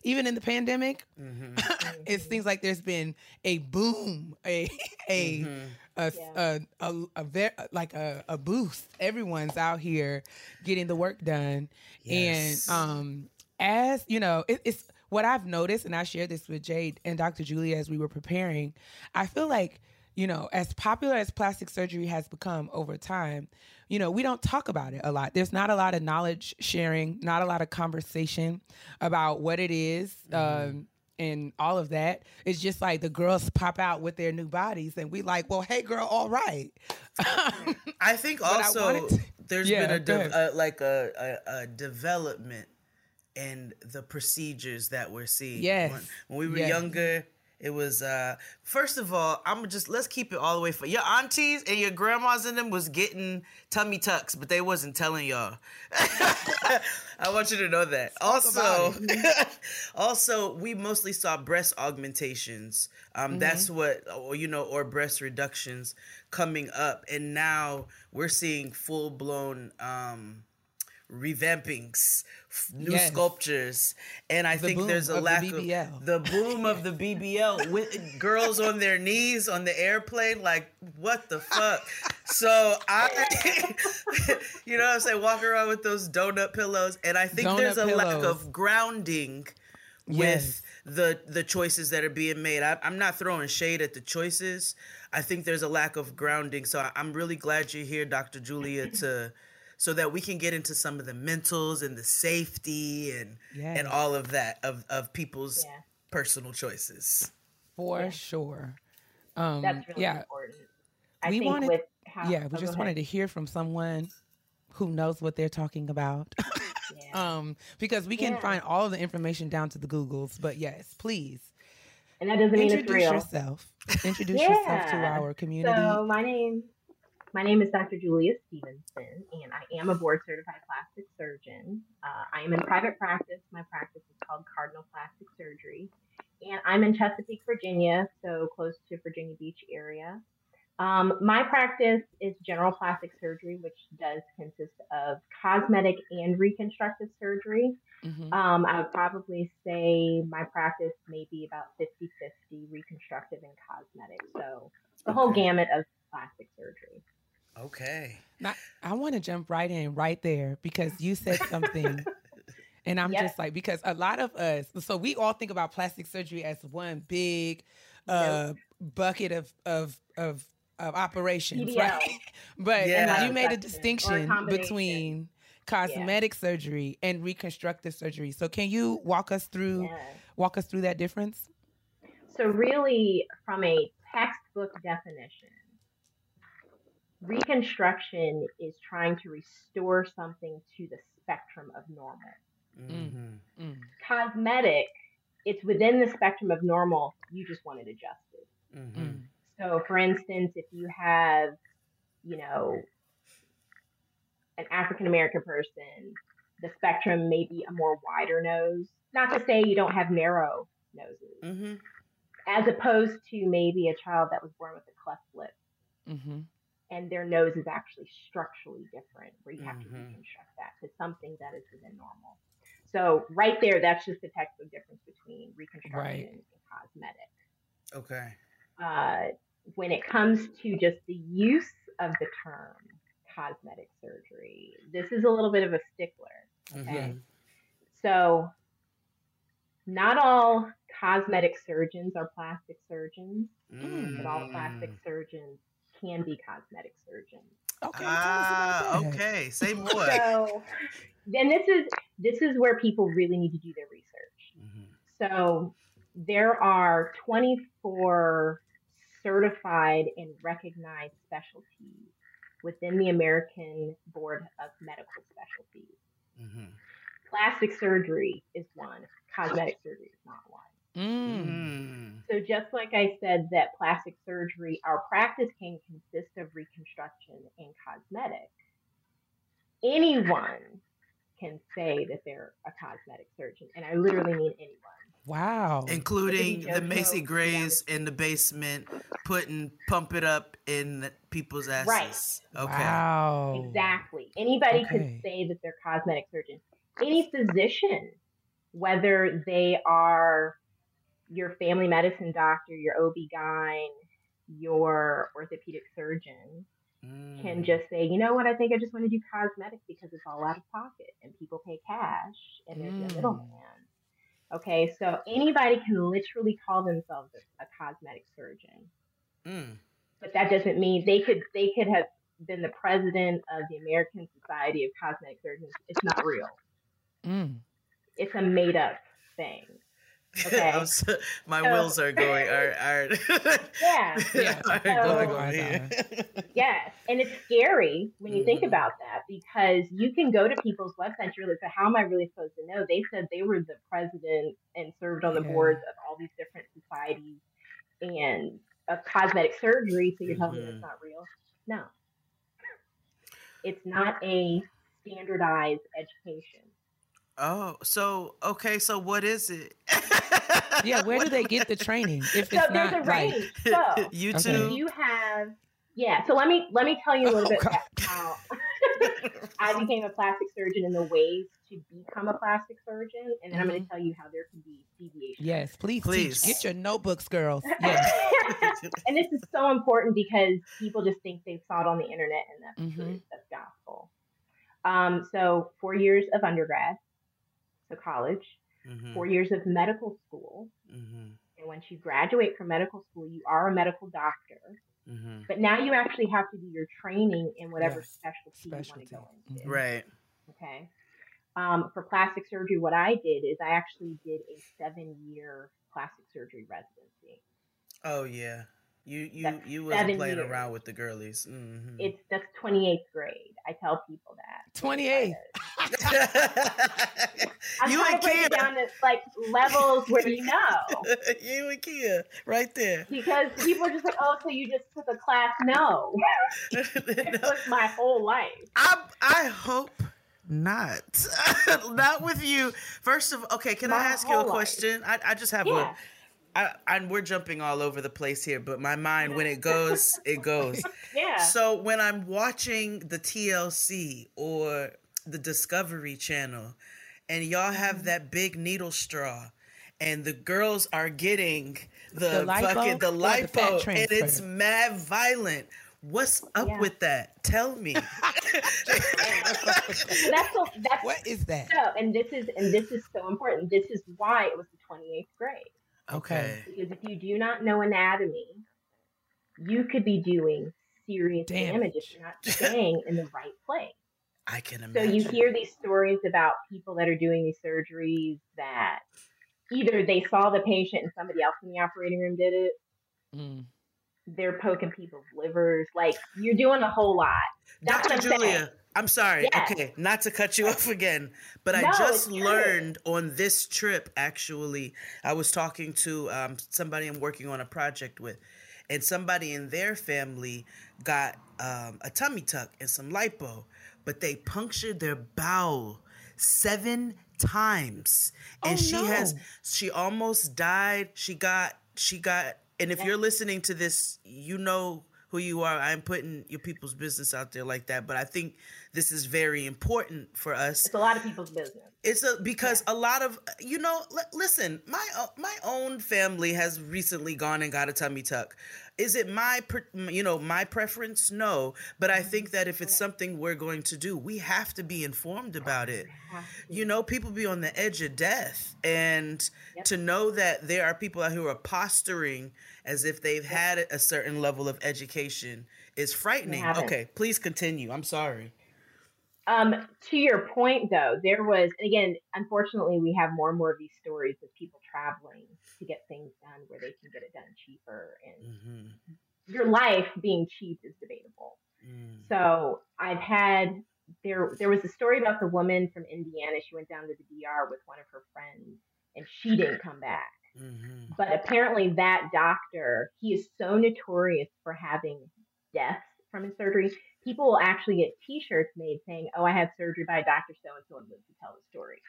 even in the pandemic, Mm-hmm. it seems like there's been a boom, a a Mm-hmm. a, Yeah. a, a, a ver- like a, a boost. Everyone's out here getting the work done, Yes. and um, as you know, it, it's what I've noticed, and I shared this with Jade and Dr. Julia as we were preparing. I feel like you know, as popular as plastic surgery has become over time, you know, we don't talk about it a lot. There's not a lot of knowledge sharing, not a lot of conversation about what it is, um, and all of that. It's just like the girls pop out with their new bodies, and we like, well, hey, girl, all right. I think I also wanted to- there's Yeah, been a, de- a like a, a, a development in the procedures that we're seeing. Yes. When, when we were Yes. younger, it was uh first of all, I'm just let's keep it all the way for your aunties and your grandmas and them was getting tummy tucks, but they wasn't telling y'all. I want you to know that. Also, also we mostly saw breast augmentations. Um, That's what, or, you know, or breast reductions coming up, and now we're seeing full blown um, revampings, f- new Yes. sculptures, and I The think there's a the lack BBL. of the boom of the BBL with girls on their knees on the airplane. Like, what the fuck? So I, you know what I'm saying, walk around with those donut pillows, and I think Donut there's a lack of grounding Yes. with the the choices that are being made. I, I'm not throwing shade at the choices. I think there's a lack of grounding. So I, I'm really glad you're here, Dr. Julia, to so that we can get into some of the mentals and the safety and Yes. and all of that of of people's Yeah. personal choices. For sure. Um, That's really yeah, important. I We think wanted- with how, yeah. oh, We go just wanted to hear from someone who knows what they're talking about. Yeah. um, because we can Yeah. find all of the information down to the Googles. But yes, please and that doesn't mean it's introduce real. yourself. Introduce yourself to our community. So my name, my name is Dr. Julia Stevenson, and I am a board certified plastic surgeon. Uh, I am in private practice. My practice is called Cardinal Plastic Surgery, and I'm in Chesapeake, Virginia, so close to Virginia Beach area. Um, my practice is general plastic surgery, which does consist of cosmetic and reconstructive surgery. Mhm. Um, I would probably say my practice may be about 50 50 reconstructive and cosmetic. So the whole gamut of plastic surgery. Okay. Now, I want to jump right in right there because you said something. And I'm Yep. just like, because a lot of us, so we all think about plastic surgery as one big uh, bucket of, of, of, of operations, BBL. right? But Yeah. you made a distinction combination. between cosmetic surgery and reconstructive surgery. So can you walk us through Yeah. walk us through that difference? So, really, from a textbook definition, reconstruction is trying to restore something to the spectrum of normal. Mhm. Mm. Cosmetic, it's within the spectrum of normal, you just want it adjusted. Mhm. Mm. So, for instance, if you have, you know, an African American person, the spectrum may be a more wider nose. Not to say you don't have narrow noses, Mhm. as opposed to maybe a child that was born with a cleft lip hmm and their nose is actually structurally different, where you have to Mhm. reconstruct that to something that is within normal. So, right there, that's just the textbook difference between reconstruction Right. and cosmetic. Okay. uh, when it comes to just the use of the term cosmetic surgery, this is a little bit of a stickler. Okay. Mhm. So, not all cosmetic surgeons are plastic surgeons, but all plastic Mm. surgeons can be cosmetic surgeons. Okay. tell us about that. okay. Say more. So, then this is this is where people really need to do their research. Mhm. So there are 24 certified and recognized specialties within the American Board of Medical Specialties. Mhm. Plastic surgery is one, cosmetic surgery is not one. Mm. Mm. So just like I said that plastic surgery, our practice can consist of reconstruction and cosmetic. Anyone can say that they're a cosmetic surgeon, and I literally mean anyone. Wow. including the Macy yeah. Grays in the basement, putting pump it up in people's asses. Right. Okay. Wow. Exactly. Anybody Okay. could say that they're cosmetic surgeon. Any physician, whether they are your family medicine doctor, your OB-GYN, your orthopedic surgeon, Mm. can just say, you know what, I think I just want to do cosmetics because it's all out of pocket and people pay cash and there's Mm. no middleman. Okay, so anybody can literally call themselves a, a cosmetic surgeon, Mm. but that doesn't mean they could they could have been the president of the American Society of Cosmetic Surgeons. It's not real. Mm. It's a made up thing. Okay. So- my So- wheels are going. Are, are Yeah. Yeah. are So- going here. Yes, and it's scary when you think Mhm. about that because you can go to people's websites. You're like, so how am I really supposed to know? They said they were the president and served on the Yeah. boards of all these different societies and of cosmetic surgery. So you're telling me it's not real? No, it's not a standardized education. Oh, so okay. So what is it? Yeah, where do they get the training if So it's there's a not like. So YouTube? you have yeah. So let me let me tell you a little Oh, bit God. about how I became a plastic surgeon and the ways to become a plastic surgeon, and then I'm going to tell you how there can be deviations. Yes, please, Please. teach. Get your notebooks, girls. Yes. and this is so important because people just think they saw it on the internet and that's Mhm. truth, that's gospel. Um, so four years of undergrad, so college, Mhm, four years of medical school, mhm, and once you graduate from medical school, you are a medical doctor. mhm. But now you actually have to do your training in whatever Yes, specialty, you want to go into. Mhm. Right. Okay. Um, for plastic surgery, what I did is I actually did a seven-year plastic surgery residency. Oh yeah. You you That's you wasn't seven playing years. around with the girlies. Mhm. It's that's 28th grade. I tell people that. 28. I'm you trying and to break Keia. it down to like levels where you know. you and Keia, right there. Because people are just like, oh, so you just took a class? No, it was my whole life. I I hope not. not with you. First of okay, can I ask you a whole life. question? I, I just have Yeah. a I, and we're jumping all over the place here, but my mind, when it goes, it goes. Yeah. So when I'm watching the TLC or the Discovery Channel, and y'all have Mm-hmm. that big needle straw, and the girls are getting the, The lipo fucking the or the lipo, and it's mad violent. What's up Yeah. with that? Tell me. That's so that's What is that? so, and this is and this is so important. This is why it was the 28th grade. Okay. Because if you do not know anatomy, you could be doing serious Damage. damage if you're not staying in the right place. I can So imagine. So, you hear these stories about people that are doing these surgeries that either they saw the patient and somebody else in the operating room did it. Mm. They're poking people's livers. Like you're doing a whole lot. That's Dr. what I'm Julia, saying. I'm sorry. Yes. Okay, not to cut you off again, but I just true. learned on this trip. Actually, I was talking to um, somebody I'm working on a project with, and somebody in their family got um, a tummy tuck and some lipo, but they punctured their bowel seven times, and Oh, she has she almost died. She got she got, and if you're listening to this, you know who you are. I'm putting your people's business out there like that, but I think this is very important for us. It's a lot of people's business. It's a because a lot of you know. L- listen, my o- my own family has recently gone and got a tummy tuck. Is it my per- you know my preference? No, but I think that if it's something we're going to do, we have to be informed about it. You know, people be on the edge of death, and Yep. to know that there are people out here who are posturing as if they've had a certain level of education is frightening. Okay, please continue. I'm sorry. Um, to your point, though, there was, and again, unfortunately, we have more and more of these stories of people traveling to get things done where they can get it done cheaper. And hmm your life being cheap is debatable. Mm. So I've had there. There was a story about the woman from Indiana. She went down to the DR with one of her friends, and she didn't come back. hmm But apparently, that doctor, he is so notorious for having deaths from his surgery. People will actually get T-shirts made saying, "Oh, I had surgery by Doctor So and So and live to tell the story."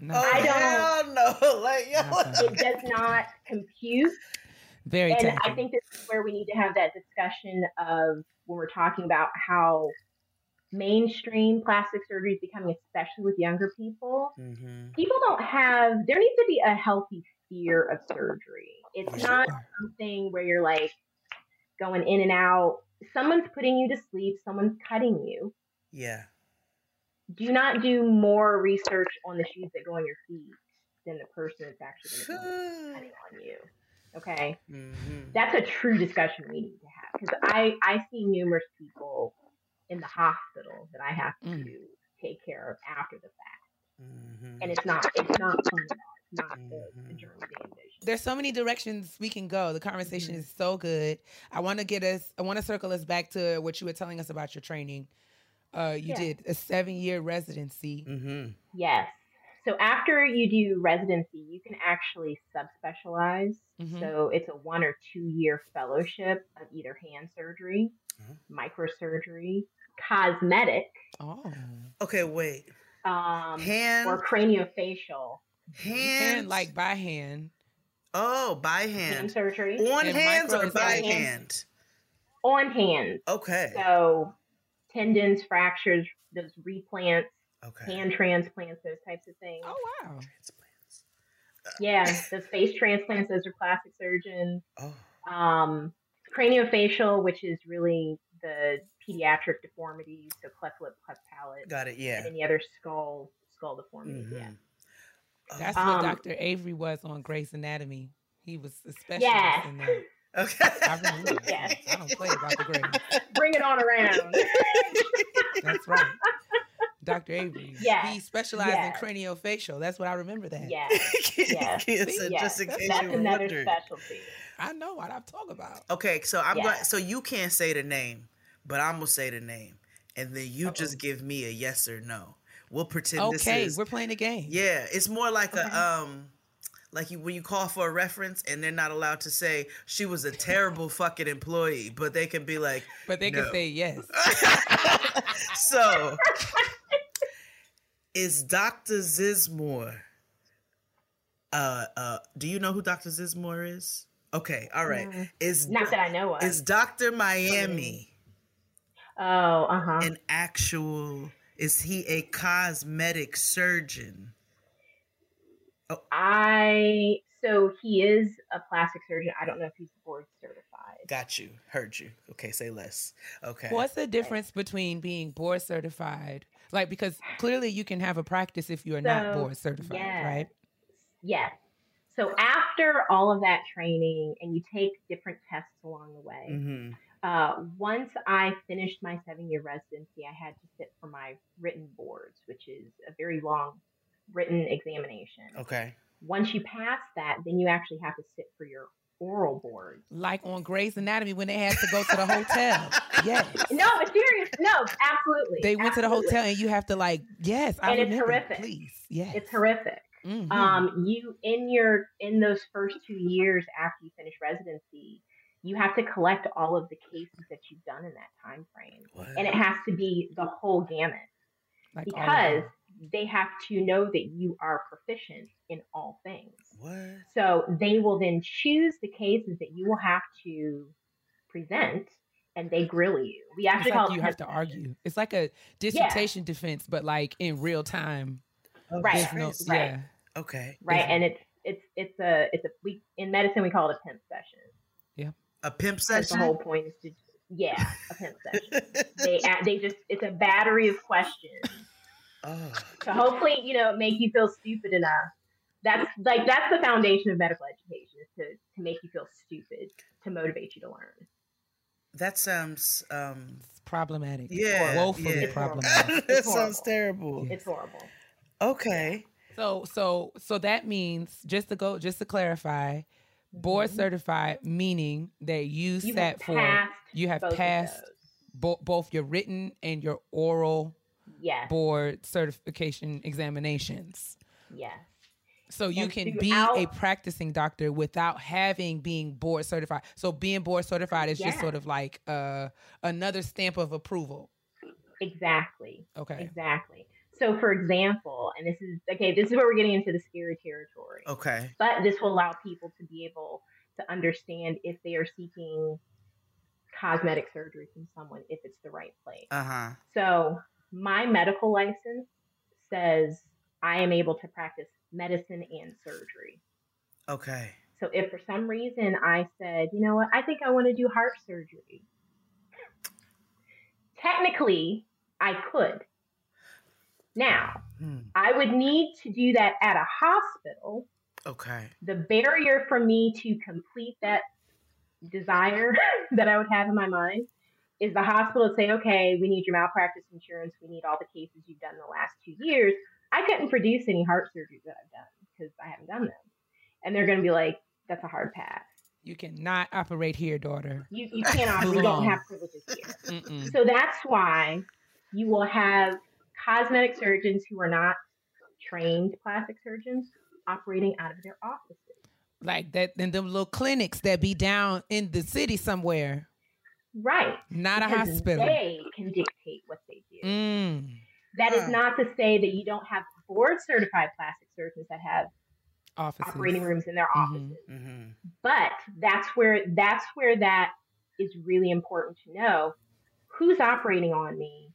No, Oh I don't- hell no! Like yo. It does not compute, very and tacky. I think this is where we need to have that discussion of when we're talking about how mainstream plastic surgery is becoming, especially with younger people. Mhm. People don't have. There needs to be a healthy fear of surgery. It's not something where you're like going in and out. Someone's putting you to sleep. Someone's cutting you. yeah. Do not do more research on the shoes that go on your feet than the person that's actually going to be cutting on you. Okay, Mhm. that's a true discussion we need to have because I I see numerous people in the hospital that I have to Mm. take care of after the fact, Mhm. and it's not it's not fun at all. It's not the, the Mhm. journey they envision. There's so many directions we can go. The conversation is so good. I want to get us. I want to circle us back to what you were telling us about your training. Uh, you Yeah. did a seven year residency. Mm-hmm. Yes. So after you do residency, you can actually subspecialize. Mhm. So it's a one or two year fellowship of either hand surgery, Mhm. microsurgery, cosmetic, Oh, Okay, wait. um, Hand, or craniofacial hand, hand like by hand. oh, by hand hand, surgery on And hands or by hand. hand. on hands. Okay, So tendons, fractures, those replants, okay. hand transplants, those types of things. Oh wow. Transplants. Yeah, those face transplants, those are plastic surgeons. Oh, um, craniofacial, which is really the pediatric deformities, so cleft lip, cleft palate, got it. Yeah. and any other skull skull deformities. Yeah. That's Um, what Dr. Avery was on Grey's Anatomy. He was a specialist Yes. in that. Okay. I remember. Yes. I don't play about the Grey. Bring it on around. That's right. Dr. Avery. Yeah. He specialized Yes. in craniofacial. That's what I remember that. yeah, Yes. Yeah. Just in case that's you were another wondering. specialty. I know what I'm talking about. Okay, so I'm Yeah. going. So you can't say the name, but I'm gonna say the name, and then you Uh-oh. just give me a yes or no. We'll pretend Okay, this is. Okay, we're playing a game. Yeah, it's more like Okay. a um, like you when you call for a reference and they're not allowed to say she was a terrible fucking employee, but they can be like, But they can say yes. so is Dr. Zizmor uh uh do you know who Dr. Zizmor is? Okay, all right. Mm, Is Not that I know of. is Dr. Miami oh, uh huh. an actual is he a cosmetic surgeon? I so he is a plastic surgeon. I don't know if he's board certified. Got you. Heard you. Okay, say less. Okay. What's the difference between being board certified? Like, because clearly you can have a practice if you are not board certified, yes. right? Yes. So after all of that training, and you take different tests along the way. Mm-hmm. Uh, once I finished my seven-year residency, I had to sit for my written boards, which is a very long written examination. Okay. Once you pass that, then you actually have to sit for your oral boards. Like on Grey's Anatomy when they had to go to the hotel. yes. No, it's serious. No, absolutely. They went to the hotel and you have to like, yes, I And it's remember. horrific. Please, yes. It's horrific. Mhm. um, you in your in those first two years after you finish residency you have to collect all of the cases that you've done in that time frame What? and it has to be the whole gamut Like because they have to know that you are proficient in all things what? so they will then choose the cases that you will have to present and they grill you we It's actually call like it you have to argue. It's like a dissertation defense, but like in real time. Right, no- right. Yeah. Okay. right Is- and it's it's it's a it's a we in medicine we call it a pimp session A pimp Because session. the whole point is to yeah a pimp session they a- they just it's a battery of questions oh. to hopefully you know make you feel stupid enough that's like that's the foundation of medical education is to to make you feel stupid to motivate you to learn That sounds um problematic. Yeah, Woefully yeah. problematic. that sounds horrible. terrible. it's horrible Okay. So so so that means just to go just to clarify, board Mhm. certified meaning that you, you sat for you have both passed bo- both your written and your oral yes board certification examinations. yes So you And can be a practicing doctor without having being board certified. So being board certified is just sort of like uh, another stamp of approval. Exactly. Okay. Exactly. So, for example, and this is okay, this is where we're getting into the scary territory. Okay. But this will allow people to be able to understand if they are seeking cosmetic surgery from someone, if it's the right place. Uh huh. So, my medical license says I am able to practice medicine and surgery. Okay. So, if for some reason I said, you know what, I think I want to do heart surgery, technically I could. Now, Hmm. I would need to do that at a hospital. Okay. The barrier for me to complete that desire that I would have in my mind is the hospital would say, okay, we need your malpractice insurance. We need all the cases you've done in the last two years. I couldn't produce any heart surgeries that I've done because I haven't done them. And they're going to be like, that's a hard pass. You cannot operate here, daughter. You, you cannot, Move we don't have privileges here. Mm-mm. So that's why you will have cosmetic surgeons who are not trained plastic surgeons operating out of their offices. Like that in them little clinics that be down in the city somewhere. Right. Not a hospital. They can dictate what they do. Mm. That is Huh. not to say that you don't have board certified plastic surgeons that have Offices. operating rooms in their Mhm. offices. Mm-hmm. But that's where that's where that is really important to know. Who's operating on me?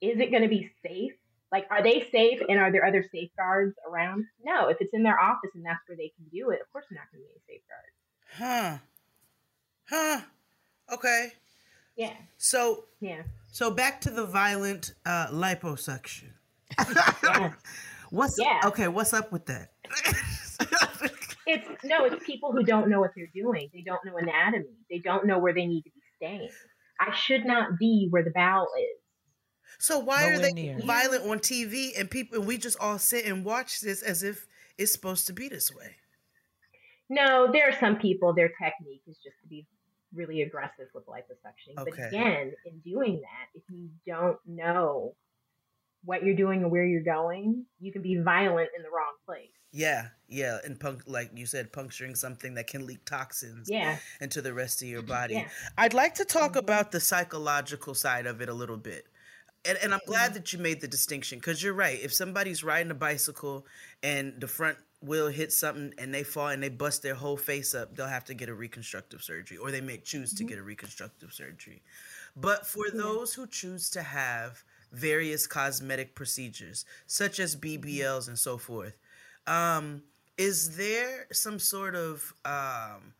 Is it going to be safe? Like, are they safe and are there other safeguards around? No, if it's in their office and that's where they can do it, of course, not going to be any safeguards. Huh. Huh. Okay. Yeah, So yeah, so back to the violent uh, liposuction. yeah. What's Yeah. okay? What's up with that? It's no, it's people who don't know what they're doing. They don't know anatomy. They don't know where they need to be staying. I should not be where the bowel is. So why are they near. violent on TV and people? And we just all sit and watch this as if it's supposed to be this way. No, there are some people, their technique is just to be really aggressive with liposuction. Okay. But again, in doing that, if you don't know what you're doing and where you're going, you can be violent in the wrong place. Yeah, yeah, and punk like you said, puncturing something that can leak toxins Yeah. into the rest of your body. Yeah. I'd like to talk Mhm. about the psychological side of it a little bit. And, and I'm glad Mm-hmm. that you made the distinction because you're right. If somebody's riding a bicycle and the front wheel hits something and they fall and they bust their whole face up, they'll have to get a reconstructive surgery or they may choose Mm-hmm. to get a reconstructive surgery. But for those who choose to have various cosmetic procedures, such as BBLs and so forth, um, is there some sort of um,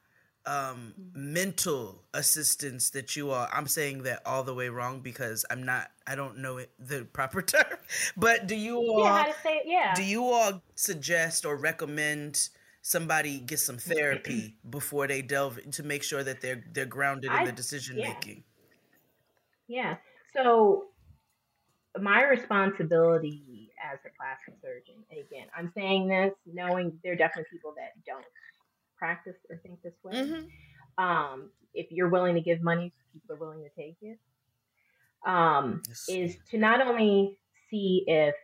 um, mental assistance that you all? I'm saying that all the way wrong because I'm not. I don't know it, the proper term. But do you all? Yeah, how to say it? Yeah. do you all suggest or recommend somebody get some therapy before they delve to make sure that they're they're grounded in the decision yeah. making? Yeah. So my responsibility as a plastic surgeon, and again, I'm saying this knowing there are definitely people that don't practice or think this way. Mm-hmm. Um, if you're willing to give money, people are willing to take it. Um, Yes. is to not only see if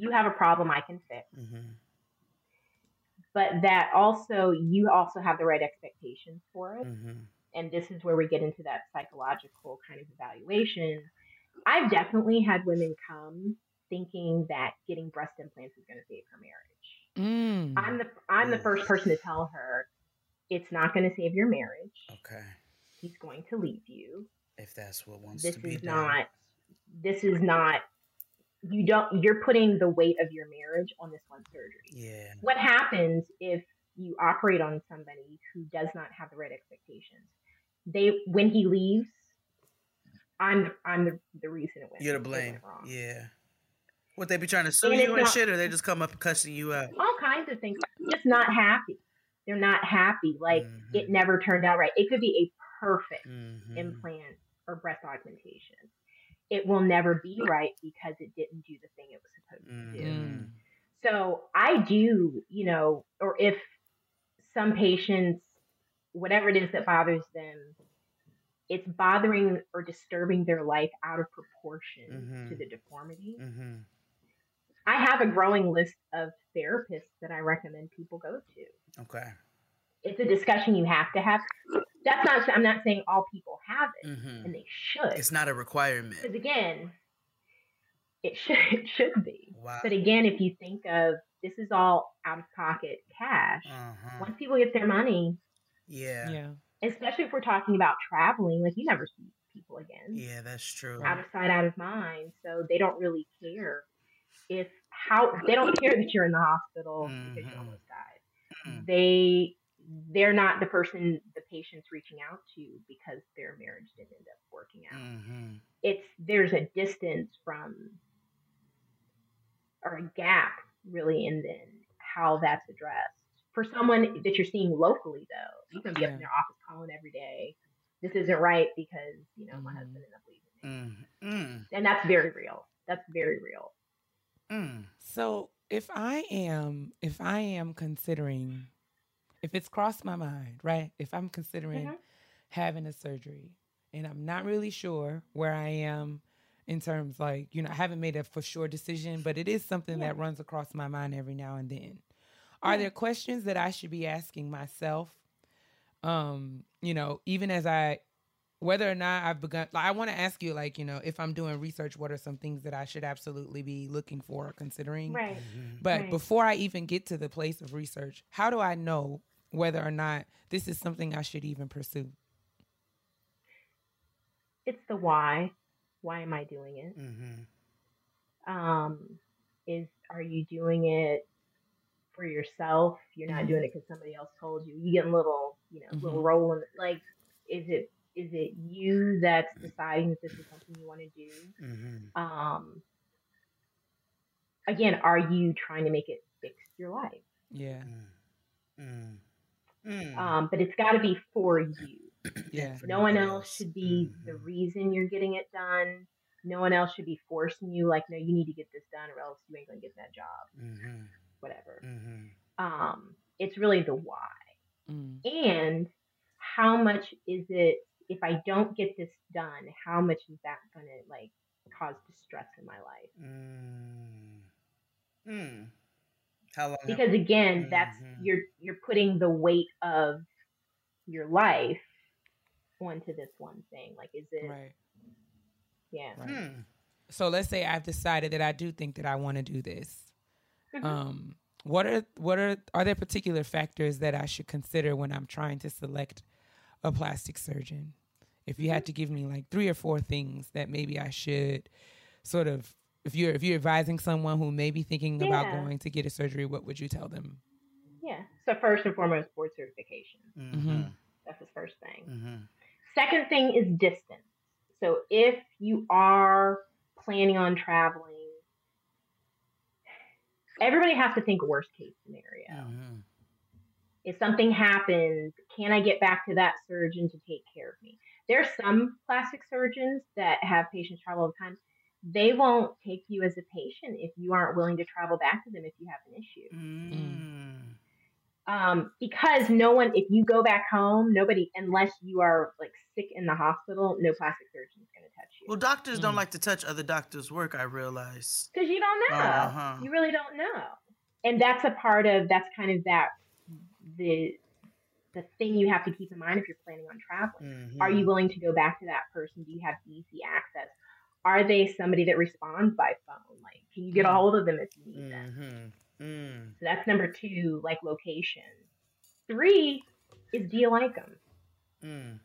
you have a problem I can fix, Mm-hmm. but that also you also have the right expectations for it. Mm-hmm. and this is where we get into that psychological kind of evaluation. I've definitely had women come thinking that getting breast implants is going to save her marriage. Mm. I'm the I'm the first person to tell her it's not going to save your marriage. Okay, He's going to leave you. if that's what wants This to be This is done. not this is not you don't you're putting the weight of your marriage on this one surgery. Yeah. What happens if you operate on somebody who does not have the right expectations? They when he leaves, I'm I'm the, the reason it went. You're to blame. went wrong. Yeah. Would they be trying to sue And you and not- shit, or they just come up cussing you out? All kinds of things. Just not happy. They're not happy. Like Mhm. it never turned out right. It could be a perfect Mhm. implant or breast augmentation. It will never be right because it didn't do the thing it was supposed to do. Mhm. So I do, you know, or if some patients, whatever it is that bothers them, it's bothering or disturbing their life out of proportion to Mhm. the deformity. I have a growing list of therapists that I recommend people go to. Okay. It's a discussion you have to have. That's not. I'm not saying all people have it, hmm and they should. It's not a requirement. Because again, it should it should be. Wow. But again, if you think of this is all out of pocket cash. Uh-huh. Once people get their money, Yeah. Yeah. especially if we're talking about traveling, like you never see people again. Yeah, that's true. Out of sight, out of mind. So they don't really care if how they don't care that you're in the hospital because you almost died. Mm. They they're not the person the patient's reaching out to because their marriage didn't end up working out. hmm It's there's a distance from or a gap really in then how that's addressed. For someone that you're seeing locally though, you can be up in their office calling every day. This isn't right because, you know, my husband ended up leaving me. Mm. And that's very real. That's very real. Mm. So if I am if I am considering if it's crossed my mind, right? If I'm considering Mhm. having a surgery and I'm not really sure where I am in terms like, you know, I haven't made a for sure decision, but it is something Yeah. that runs across my mind every now and then. Are Yeah. there questions that I should be asking myself? Um, you know, even as I whether or not I've begun like I want to ask you like, you know, if I'm doing research, what are some things that I should absolutely be looking for or considering? Right. Mm-hmm. But Right. before I even get to the place of research, how do I know whether or not this is something I should even pursue? It's the why. Why am I doing it? hmm Um, is are you doing it for yourself? You're not Mhm. doing it because somebody else told you. You getting little, you know, little rolling. Like, is it is it you that's deciding that this is something you want to do? hmm Um, again, are you trying to make it fix your life? Yeah. Mm. Mm. Um, but it's got to be for you. Yeah. No one else should be the Mhm. reason you're getting it done. No one else should be forcing you, like, no, you need to get this done or else you ain't gonna get that job. Mhm. Whatever. Mhm. Um, it's really the why. Mm. And how much is it if I don't get this done, how much is that gonna like cause distress in my life? Mm. Mm. How long? have- Because again, that's Mhm. you're you're putting the weight of your life onto this one thing. Like is it Right. yeah. Right. Hmm. So let's say I've decided that I do think that I want to do this. Mhm. Um, what are what are are there particular factors that I should consider when I'm trying to select a plastic surgeon? If you had to give me like three or four things that maybe I should sort of if you're if you're advising someone who may be thinking about going to get a surgery, what would you tell them? Yeah. So first and foremost, board certification. Mhm. That's the first thing. Mhm. Second thing is distance. So if you are planning on traveling, everybody has to think worst case scenario. Mhm. If something happens, can I get back to that surgeon to take care of me? There are some plastic surgeons that have patients travel all the time. They won't take you as a patient if you aren't willing to travel back to them if you have an issue. Mm. um, because no one, if you go back home, nobody, unless you are like sick in the hospital, no plastic surgeon is going to touch you Well, doctors don't Mm. like to touch other doctors' work. I realize. because you don't know. Uh-huh. You really don't know, and that's a part of that's kind of that the the thing you have to keep in mind if you're planning on traveling. Mhm. Are you willing to go back to that person? Do you have easy access? Are they somebody that responds by phone? Like, can you get a hold of them if you need them? Mhm. Mm. So that's number two, like location. Three is do you like them? Mm.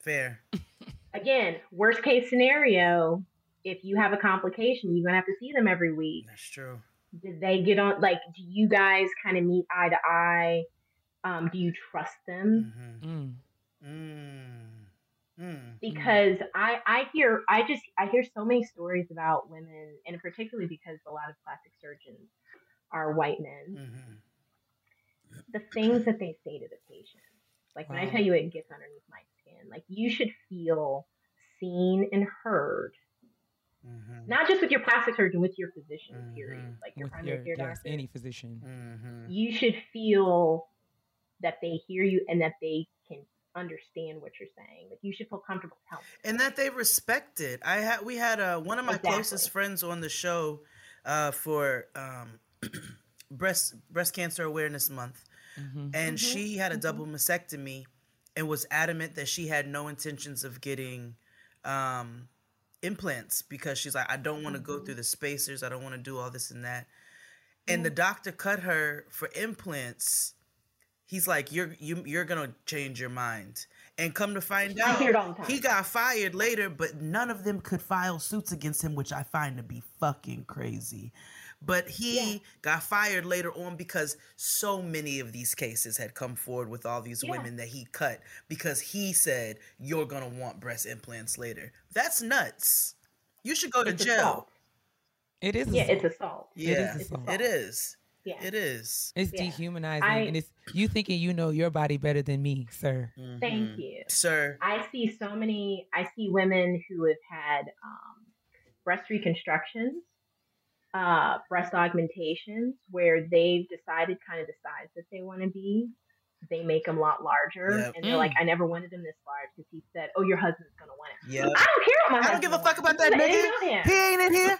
Fair. again, worst case scenario, if you have a complication, you're gonna have to see them every week. That's true. Did they get on? Like, do you guys kind of meet eye to eye? Um, do you trust them? Mhm. Mm. Mm. Mm. Because I I hear I just I hear so many stories about women, and particularly because a lot of plastic surgeons are white men. Mhm. The things that they say to the patient, like when I tell you it gets underneath my skin, like you should feel seen and heard Mhm. not just with your plastic surgeon, with your physician, period, Mhm. like your With primary your care yes, doctor. any physician. Mhm. You should feel that they hear you and that they can understand what you're saying. Like you should feel comfortable telling. them. and that they respect it. I had we had uh, one of my Exactly. closest friends on the show. uh, for um, breast breast cancer awareness month, and she had a double mastectomy, and was adamant that she had no intentions of getting um, implants because she's like, I don't want to go through the spacers, I don't want to do all this and that, and the doctor cut her for implants. He's like, you're you, you're gonna change your mind, and come to find out, hear it all the time. he got fired later, but none of them could file suits against him, which I find to be fucking crazy. But he Yeah. got fired later on because so many of these cases had come forward with all these Yeah. women that he cut because he said you're gonna want breast implants later. That's nuts. You should go to It's jail. assault. It is. Yeah, assault. it's assault. Yeah, It's assault. it is. Yeah. It is. It's Yeah. dehumanizing, I- and it's you thinking you know your body better than me, sir. Thank Mhm. you. sir. I see so many. I see women who have had um, breast reconstructions, uh, breast augmentations, where they've decided kind of the size that they want to be. They make them a lot larger, Yep. and they're like, "I never wanted them this large because he said, oh, your husband's gonna want it.' Yeah. I don't care what my I don't give a fuck about that nigga. ain't on him. He ain't in here.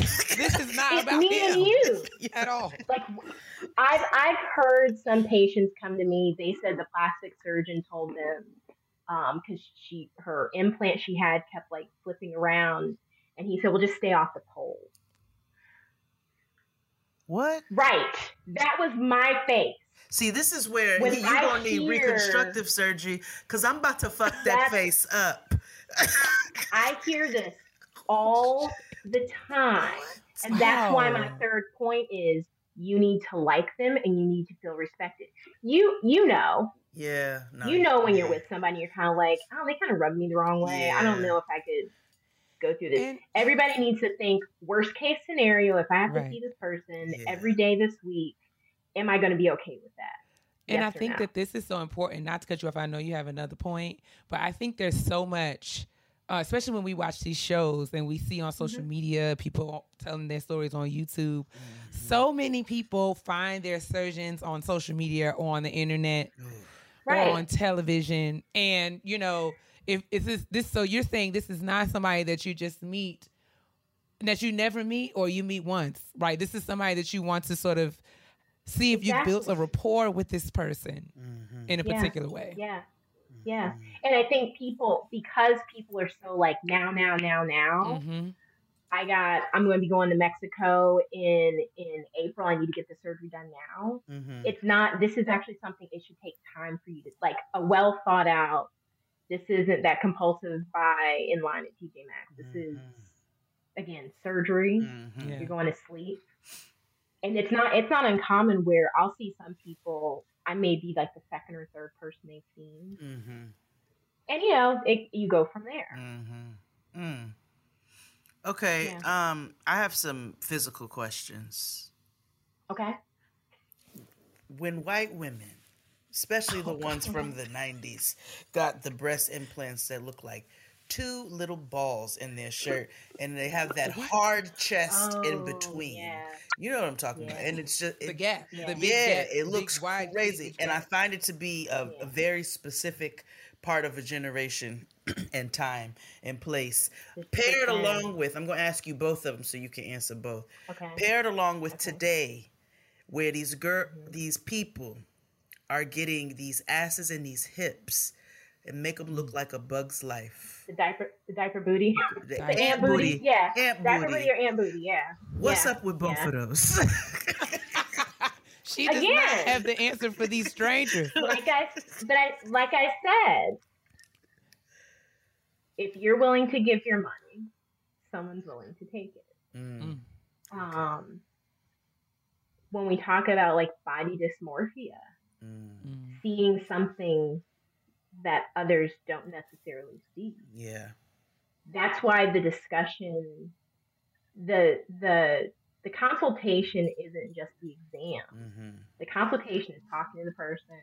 This is not it's about me him and you. at all. like I've I've heard some patients come to me. They said the plastic surgeon told them um, because she her implant she had kept like flipping around, and he said, "Well, just stay off the pole." What? Right, that was my face. See, this is where he, you I gonna need reconstructive surgery because I'm about to fuck that face up. I hear this all the time, and that's why my third point is you need to like them and you need to feel respected. You you know Yeah, no, you know when you're with somebody, you're kind of like, oh, they kind of rub me the wrong way. I don't know if I could go through this. And Everybody needs to think worst case scenario. If I have to see this person Yeah. every day this week, am I going to be okay with that? And Yes I think no? that this is so important, not to cut you off. I know you have another point, but I think there's so much, uh, especially when we watch these shows and we see on social Mm-hmm. media people telling their stories on YouTube. Mm-hmm. So many people find their surgeons on social media or on the internet Right. or on television. And, you know, if, if this, this, so you're saying this is not somebody that you just meet, that you never meet or you meet once, right? This is somebody that you want to sort of see if you've built a rapport with this person Mhm. in a Yeah. particular way. Yeah. Yeah. Mm-hmm. And I think people, because people are so like now, now, now, now, hmm I got, I'm going to be going to Mexico in, in April. I need to get the surgery done now. Mhm. it's not this is actually something it should take time for you to like a well thought out this isn't that compulsive buy in line at tj maxx this is again surgery Mhm. Yeah. you're going to sleep and it's not it's not uncommon where i'll see some people i may be like the second or third person they've seen Mhm. and you know it, you go from there Mhm. Mm. Okay. Um, I have some physical questions. okay When white women, especially the ones from the '90s, got the breast implants that look like two little balls in their shirt, and they have that hard chest in Oh, between. yeah. You know what I'm talking about? And it's just The gap. Yeah. The big yeah, gap, it looks wide crazy, big and I find it to be a, a very specific part of a generation and time and place. Paired Okay. along with, I'm going to ask you both of them so you can answer both. okay Paired along with Okay. today, where these girl, these people are getting these asses and these hips and make them look like a bug's life. The diaper the diaper booty The the Ant ant booty, yeah Ant diaper booty. booty or ant booty yeah What's Yeah. up with both Yeah. of those? She does not have the answer for these strangers. like I, but I, like I said, if you're willing to give your money, someone's willing to take it. Mm, Um, when we talk about like body dysmorphia, mm, Mm. seeing something that others don't necessarily see, yeah. that's why the discussion, the the the consultation isn't just the exam. hmm the consultation is talking to the person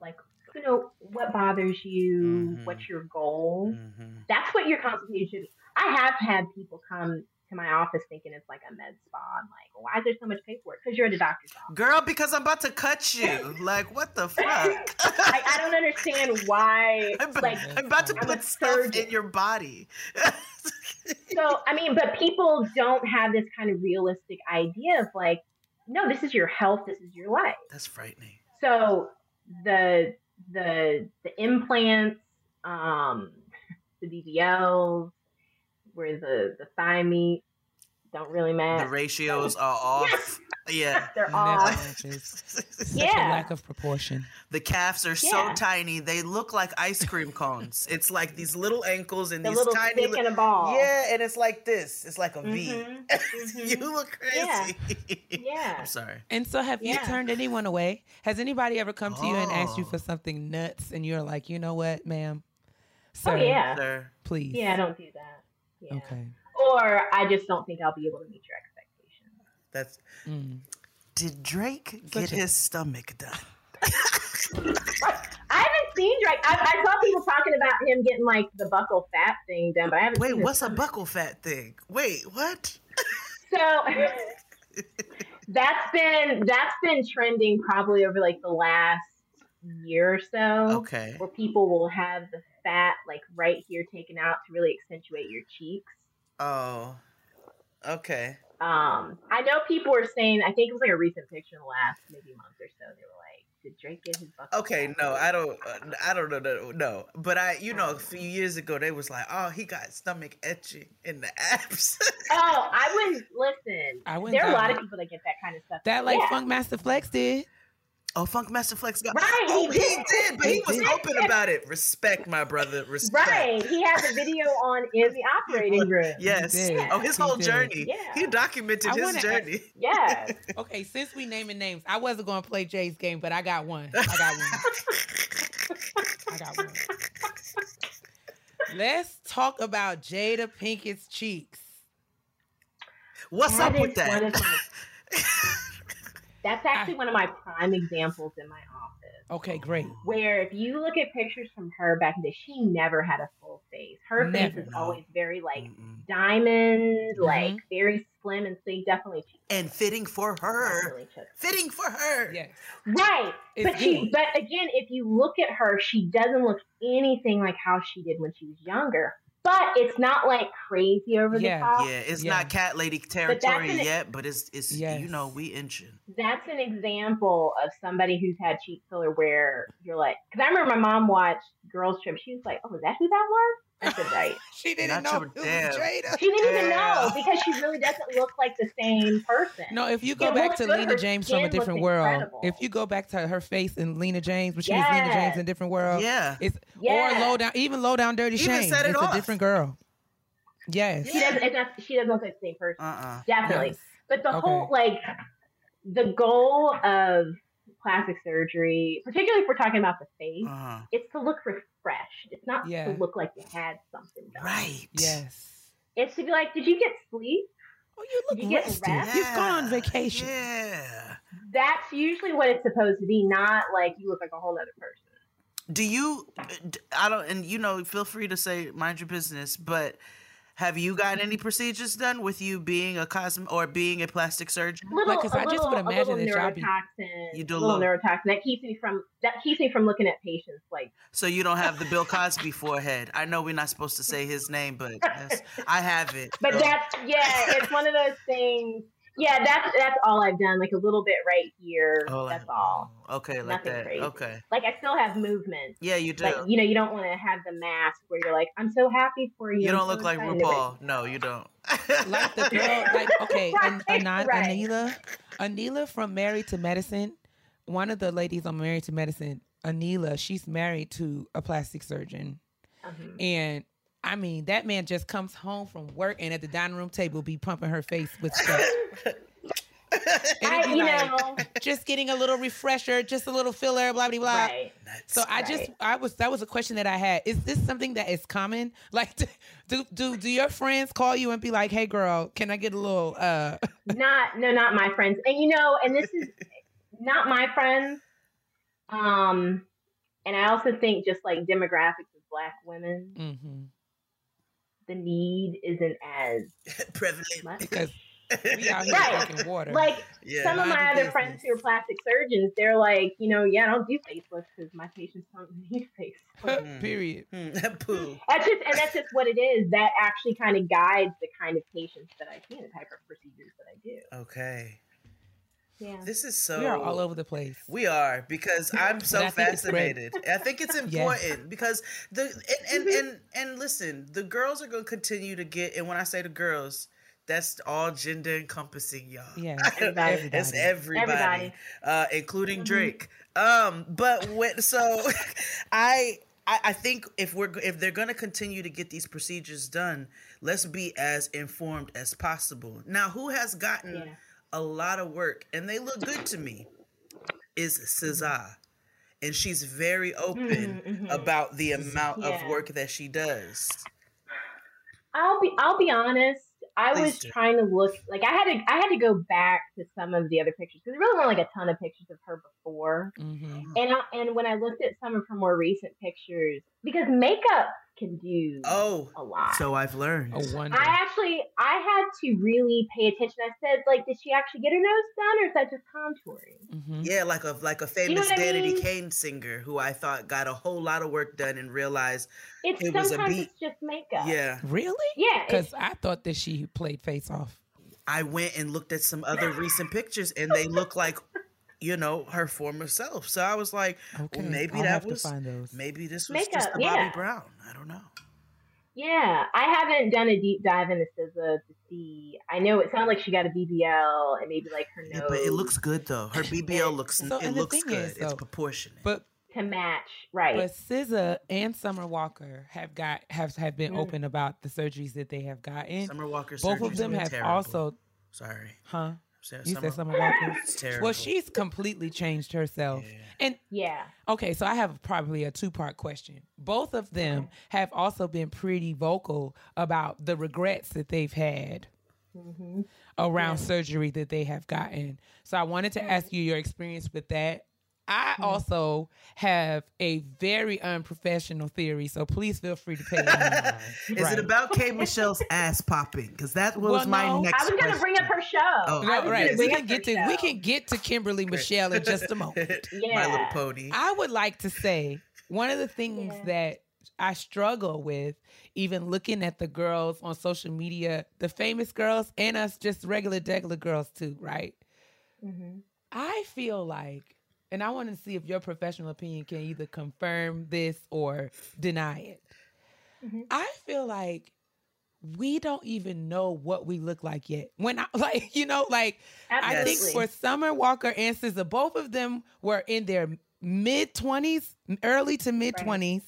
like you know what bothers you Mhm. what's your goal hmm that's what your consultation i have had people come to my office thinking it's like a med spa i'm like why is there so much paperwork because you're at a doctor's office Girl, because I'm about to cut you. Like, what the fuck? I, I don't understand why I'm, like I'm about to I'm put stuff in your body. so I mean, but people don't have this kind of realistic idea of like, no, this is your health, this is your life. That's frightening. So the the the implants, um, the BBLs, where the the thigh meat don't really match. The ratios are off. Yeah. They're Never off. matches. Such a Yeah. lack of proportion. The calves are so tiny, they look like ice cream cones. It's like these little ankles and The these little tiny. stick li- and a ball. yeah, and it's like this. It's like a V. Mhm, you mhm. look crazy. Yeah. I'm sorry. And so, have you turned anyone away? Has anybody ever come to you and asked you Oh. for something nuts, and you're like, you know what, ma'am, Oh yeah. Sir. please, Yeah, I don't do that. Yeah. okay, Or I just don't think I'll be able to meet your expectations. That's Mm. did Drake Such get a- his stomach done? I haven't seen Drake. I, I saw people talking about him getting like the buccal fat thing done, but I haven't. Wait, seen his what's a buccal fat thing? Wait, what? So that's been that's been trending probably over like the last year or so. Okay. Where people will have the fat like right here taken out to really accentuate your cheeks. Oh. Okay. Um, I know people were saying. I think it was like a recent picture in the last maybe month or so. They were like, "Did Drake get his buccal?" Okay, fat no. I don't. Uh, I don't know. No, no, but I, you know, a few years ago they was like, "Oh, he got stomach etching in the abs." Oh, I wouldn't listen. I wouldn't there are a lot of people that get that kind of stuff. that like Yeah. Funk Master Flex did. Oh, Funkmaster Flex got. Right, he oh, he did. did, but he He was did. open about it. Respect, my brother. Respect. Right. He has a video on in the operating room. Yes. Oh, his He whole did. journey. Yeah. He documented I his wanna- uh, journey. Yeah. Okay, since we naming names, I wasn't going to play Jay's game, but I got one. I got one. I got one. Let's talk about Jada Pinkett's cheeks. What's That up with is one that? of my- That's actually one of my prime examples in my office. Okay, great. Where if you look at pictures from her back in the day, she never had a full face. Her Never, face is no. always very like Mm-mm. diamond, Mhm. like very slim and sleek. Definitely, and fitting for her. definitely Fitting for her. Yes. Right. It's but she but again, if you look at her, she doesn't look anything like how she did when she was younger. But it's not like crazy over Yeah. the top. Yeah, it's Yeah. not cat lady that's territory an- yet, but it's it's Yes. you know we inching. That's an example of somebody who's had cheek filler where you're like, because I remember my mom watched Girls Trip. She was like, "Oh, is that who that was?" I said, "Right." She didn't Not know your it was damn. Jada. She didn't even know because she really doesn't look like the same person. No, if you go It back to good. Lena James from a different world, incredible. if you go back to her face in Lena James, when she was Lena James in a different world, Yeah. it's Yeah. or low down, even low down, dirty Even shame. set it it's off. a different girl. Yes. She doesn't. It's not, she doesn't look like the same person. Uh-uh. Definitely. Yes. But the Okay. whole like the goal of plastic surgery, particularly if we're talking about the face, Uh-huh. it's to look refreshed. It's not Yeah. to look like you had something done. Right. Yes. It's to be like, did you get sleep? Oh, you look Did you get rested. rest? You've gone on vacation. Yeah. That's usually what it's supposed to be, not like you look like a whole other person. Do you I don't and you know, feel free to say mind your business, but have you gotten any procedures done with you being a cosm or being a plastic surgeon? Little, Like, 'cause a I just little, would a imagine little that y'all be- neurotoxin. You do a a little little- neurotoxin that keeps me from that keeps me from looking at patients like So you don't have the Bill Cosby forehead. I know we're not supposed to say his name, but that's, I have it. But So- that's yeah, it's one of those things. Yeah, that's that's all I've done. Like a little bit right here. Oh, that's like- all. Okay, like Nothing that. crazy. Okay. Like I still have movement. Yeah, you do. But you know, you don't want to have the mask where you're like, I'm so happy for you. you don't so look like excited." RuPaul. No, you don't. like the girl, like okay, An- Right, Anan- right. Anila, Anila from Married to Medicine. One of the ladies on Married to Medicine, Anila, she's married to a plastic surgeon, Mhm. and I mean that man just comes home from work and at the dining room table be pumping her face with stuff. I, it'd be you like, know, just getting a little refresher, just a little filler, blah blah blah. right. So I just I was that was a question that I had. Is this something that is common? Like do do do your friends call you and be like, "Hey girl, can I get a little uh Not no, not my friends. And you know, and this is not my friends. Um, and I also think just like demographics of black women, mhm. The need isn't as Prevalent. much. because We out here Right. drinking water. Like yeah. some of my your other friends who are plastic surgeons, they're like, you know, yeah, I don't do facelifts because my patients don't need facelifts. Period. Hmm, poo. That's just, and that's just what it is. That actually kind of guides the kind of patients that I see and the type of procedures that I do. Okay. Yeah. This is so We are all over the place. We are because I'm so But I think fascinated. I think it's important because the and and, Mm-hmm. and and listen, the girls are going to continue to get. And when I say the girls, that's all gender encompassing, y'all. Yeah. Everybody. It's everybody, Everybody. Uh, including Mhm. Drake. Um, but when, so I. I I think if we're if they're gonna continue to get these procedures done, let's be as informed as possible. Now, who has gotten Yeah. A lot of work and they look good to me is SZA. And she's very open Mhm, mhm. about the amount of work that she does. I'll be I'll be honest. I Please was do. trying to look like I had to I had to go back to some of the other pictures because there really weren't like a ton of pictures of her before. hmm And I, and when I looked at some of her more recent pictures, because makeup can do Oh, a lot. so I've learned. A. I actually I had to really pay attention. I said like, did she actually get her nose done, or is that just contouring? hmm Yeah, like a like a know famous what I Danity mean? Kane singer who I thought got a whole lot of work done and realized, It's It was a sometimes beat. it's just makeup. yeah. Really? yeah. Because I thought that she played Face Off. I went and looked at some other recent pictures and they look like, you know, her former self. So I was like, Okay. well, maybe I'll that have was to find those. maybe this was Makeup, just the Bobbi yeah. Brown. I don't know. yeah, I haven't done a deep dive into SZA to see. I know it sounds like she got a BBL and maybe like her nose Yeah, but it looks good though. Her BBL looks So, it looks good. is, it's though, proportionate. But to match, right? but SZA and Summer Walker have got have have been Mm. open about the surgeries that they have gotten. Summer Walker Both of them have terrible. also, sorry. huh? Said You Summer, said Summer Walker. It's terrible. Well, she's completely changed herself. Yeah. And yeah. okay, so I have probably a two part question. Both of them have also been pretty vocal about the regrets that they've had hmm around Yeah. surgery that they have gotten. So I wanted to ask you your experience with that. I also have a very unprofessional theory, so please feel free to pay attention. Is Right. it about K Michelle's ass popping? Because that was Well, my no. next. I was gonna question. bring up her show. Oh. I No, was right. gonna We bring can up get her to we can get to Kimberly Michelle in just a moment. Yeah. My little pony. I would like to say one of the things Yeah. that I struggle with, even looking at the girls on social media, the famous girls and us just regular degular girls too, right? Mhm. I feel like, and I want to see if your professional opinion can either confirm this or deny it. Mhm. I feel like we don't even know what we look like yet. When I like, you know, like I think for Summer Walker and SZA, both of them were in their mid twenties, early to mid twenties.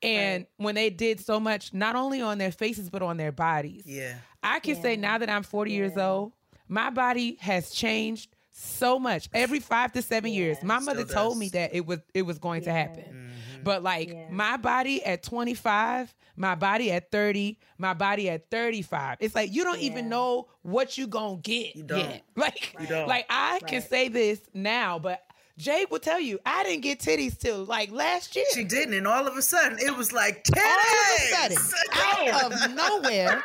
And when they did so much, not only on their faces, but on their bodies. Yeah. I can say now that I'm 40 years old, my body has changed so much. Every five to seven years. My mother told does. me that it was it was going to Yeah. happen. Mhm. But like Yeah. my body at 25, my body at 30, my body at 35. It's like you don't even know what you gonna get You yet. Like, like I can say this now, but Jade will tell you I didn't get titties till like last year. She didn't, and all of a sudden it was like all of a titties. sudden, out of nowhere,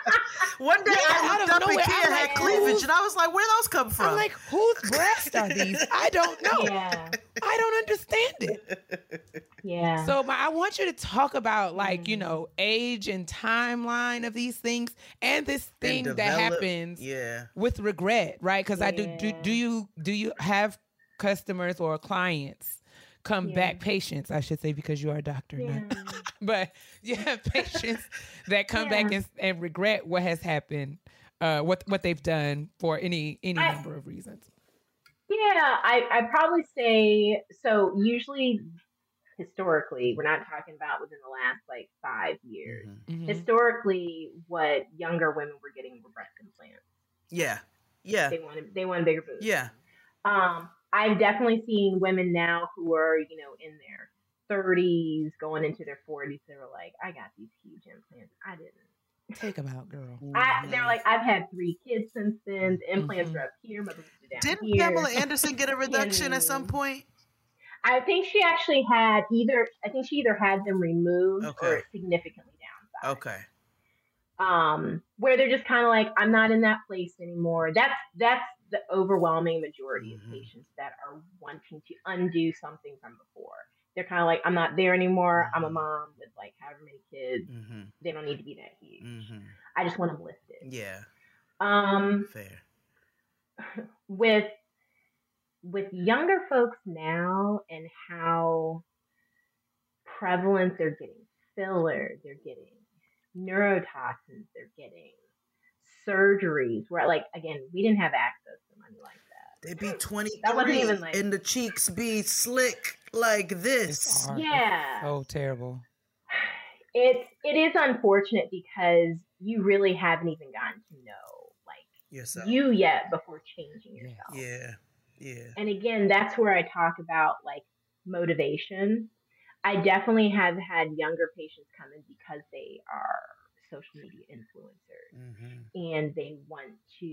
One day Yeah, I out looked of up and Keia I'm had like, cleavage, and I was like, "Where those come from?" I'm like, whose breasts are these? I don't know. Yeah. I don't understand it. Yeah. So my, I want you to talk about like, you Mm. know, age and timeline of these things and this And thing that happens Yeah. with regret, right? Because I do, do do you do you have customers or clients come Yeah. back patients, I should say, because you are a doctor, yeah. not, but you have patients that come back and, and regret what has happened, uh, what what they've done for any any I- number of reasons. Yeah, I I probably say so. Usually, historically, we're not talking about within the last like five years. Mhm. Mhm. Historically, what younger women were getting were breast implants. Yeah. Yeah. They wanted they wanted bigger boobs. Yeah. Um, I've definitely seen women now who are you know in their 30s, going into their 40s. They were like, I got these huge implants. I didn't. Take them out, girl. I, they're like, I've had three kids since then. The implants Mhm. are up here, my boobs are down Didn't here. Pamela Anderson get a reduction at some point? I think she actually had either. I think she either had them removed or significantly downsized. Okay. um, where they're just kind of like, I'm not in that place anymore. That's that's the overwhelming majority Mhm. of patients that are wanting to undo something from before. They're kind of like, I'm not there anymore. I'm a Mhm. mom with like however many kids. Mm-hmm. They don't need to be that huge. Mm-hmm. I just want them lifted. Yeah. Um, Fair. with with younger folks now and how prevalent they're getting filler, they're getting neurotoxins, they're getting surgeries. Where like again, we didn't have access to money like that. They'd be twenty That wasn't even, like- and the cheeks be slick like It's this. hard. It's Yeah. so terrible. It's it is unfortunate because you really haven't even gotten to know like Yes, sir. you yet before changing Yeah. yourself. Yeah. Yeah. And again, that's where I talk about like motivation. I definitely have had younger patients come in because they are social media influencers Mm-hmm. and they want to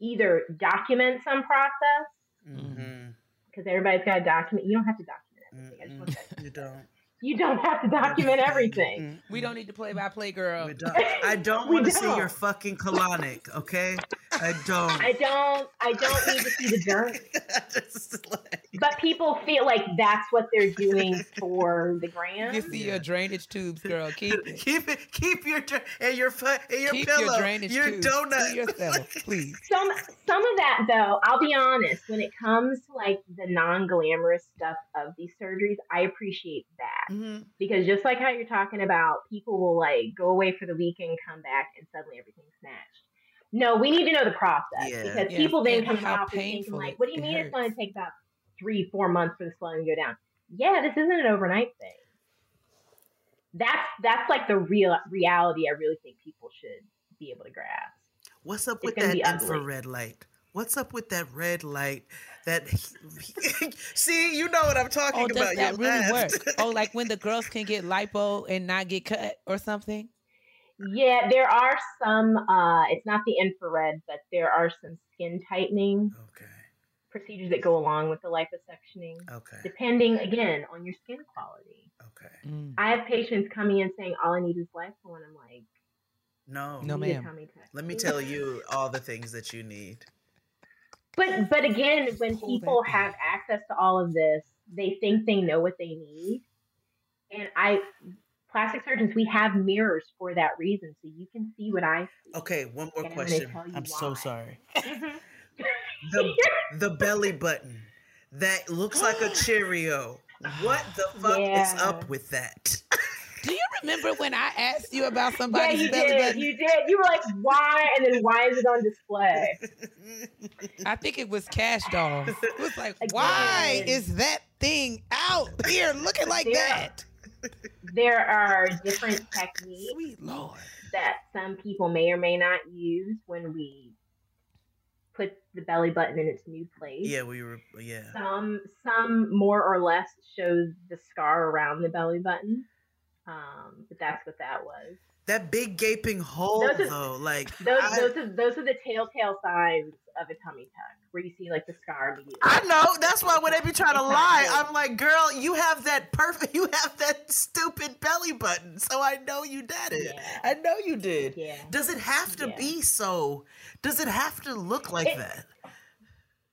either document some process Mm-hmm. because everybody's got to document. You don't have to document everything. I just want to You don't. You don't have to document everything. We don't need to play by play, girl. We don't. I don't want to see your fucking colonic, okay? I don't. I don't. I don't need to see the journey. Just like- But people feel like that's what they're doing for the gram. You see your drainage tubes, girl. Keep it. keep it. Keep your and your foot and your Keep pillow. your drainage your tubes donut. to yourself, please. some some of that though i'll be honest when it comes to like the non-glamorous stuff of these surgeries i appreciate that Mhm. because just like how you're talking about people will like go away for the weekend come back and suddenly everything's snatched no we need to know the process Yeah. because Yeah, people then and come how out and thinking like what do you it mean it's going to take about three four months for the swelling to go down yeah this isn't an overnight thing that's that's like the real reality i really think people should be able to grasp What's up It's with that infrared light? What's up with that red light? That see, you know what I'm talking Oh, about. does that You really laughed. work? Oh, like when the girls can get lipo and not get cut or something? Yeah, there are some. Uh, it's not the infrared, but there are some skin tightening okay. procedures that go along with the liposuctioning, Okay. depending again on your skin quality. Okay. Mm. I have patients coming in saying all I need is lipo, and I'm like, No. No, "You ma'am. Let me tell you all the things that you need. But but again, when people that have access to all of this, they think they know what they need, and I. Plastic surgeons, we have mirrors for that reason, so you can see what I see. Okay, one more And I'm question. I'm so why. sorry. Mhm. The the belly button that looks like a Cheerio. What the fuck is up with that? Do you remember when I asked you about Yeah, somebody's you belly did. button? You did. You were like, why? And then why is it on display? I think it was cash dolls. It was like, Again. why is that thing out here looking like Yeah. that? There are different techniques Sweet Lord. that some people may or may not use when we put the belly button in its new place. yeah, we were. Yeah. Some some more or less shows the scar around the belly button. Um, but that's what that was. That big gaping hole, Those are- though, like Those I, those are those are the telltale signs of a tummy tuck, where you see like the scar immediately. I know. That's why when they be trying to lie, I'm like, girl, you have that perfect, you have that stupid belly button. So I know you did it. Yeah. I know you did. Yeah. Does it have to Yeah. be so? Does it have to look like It- that?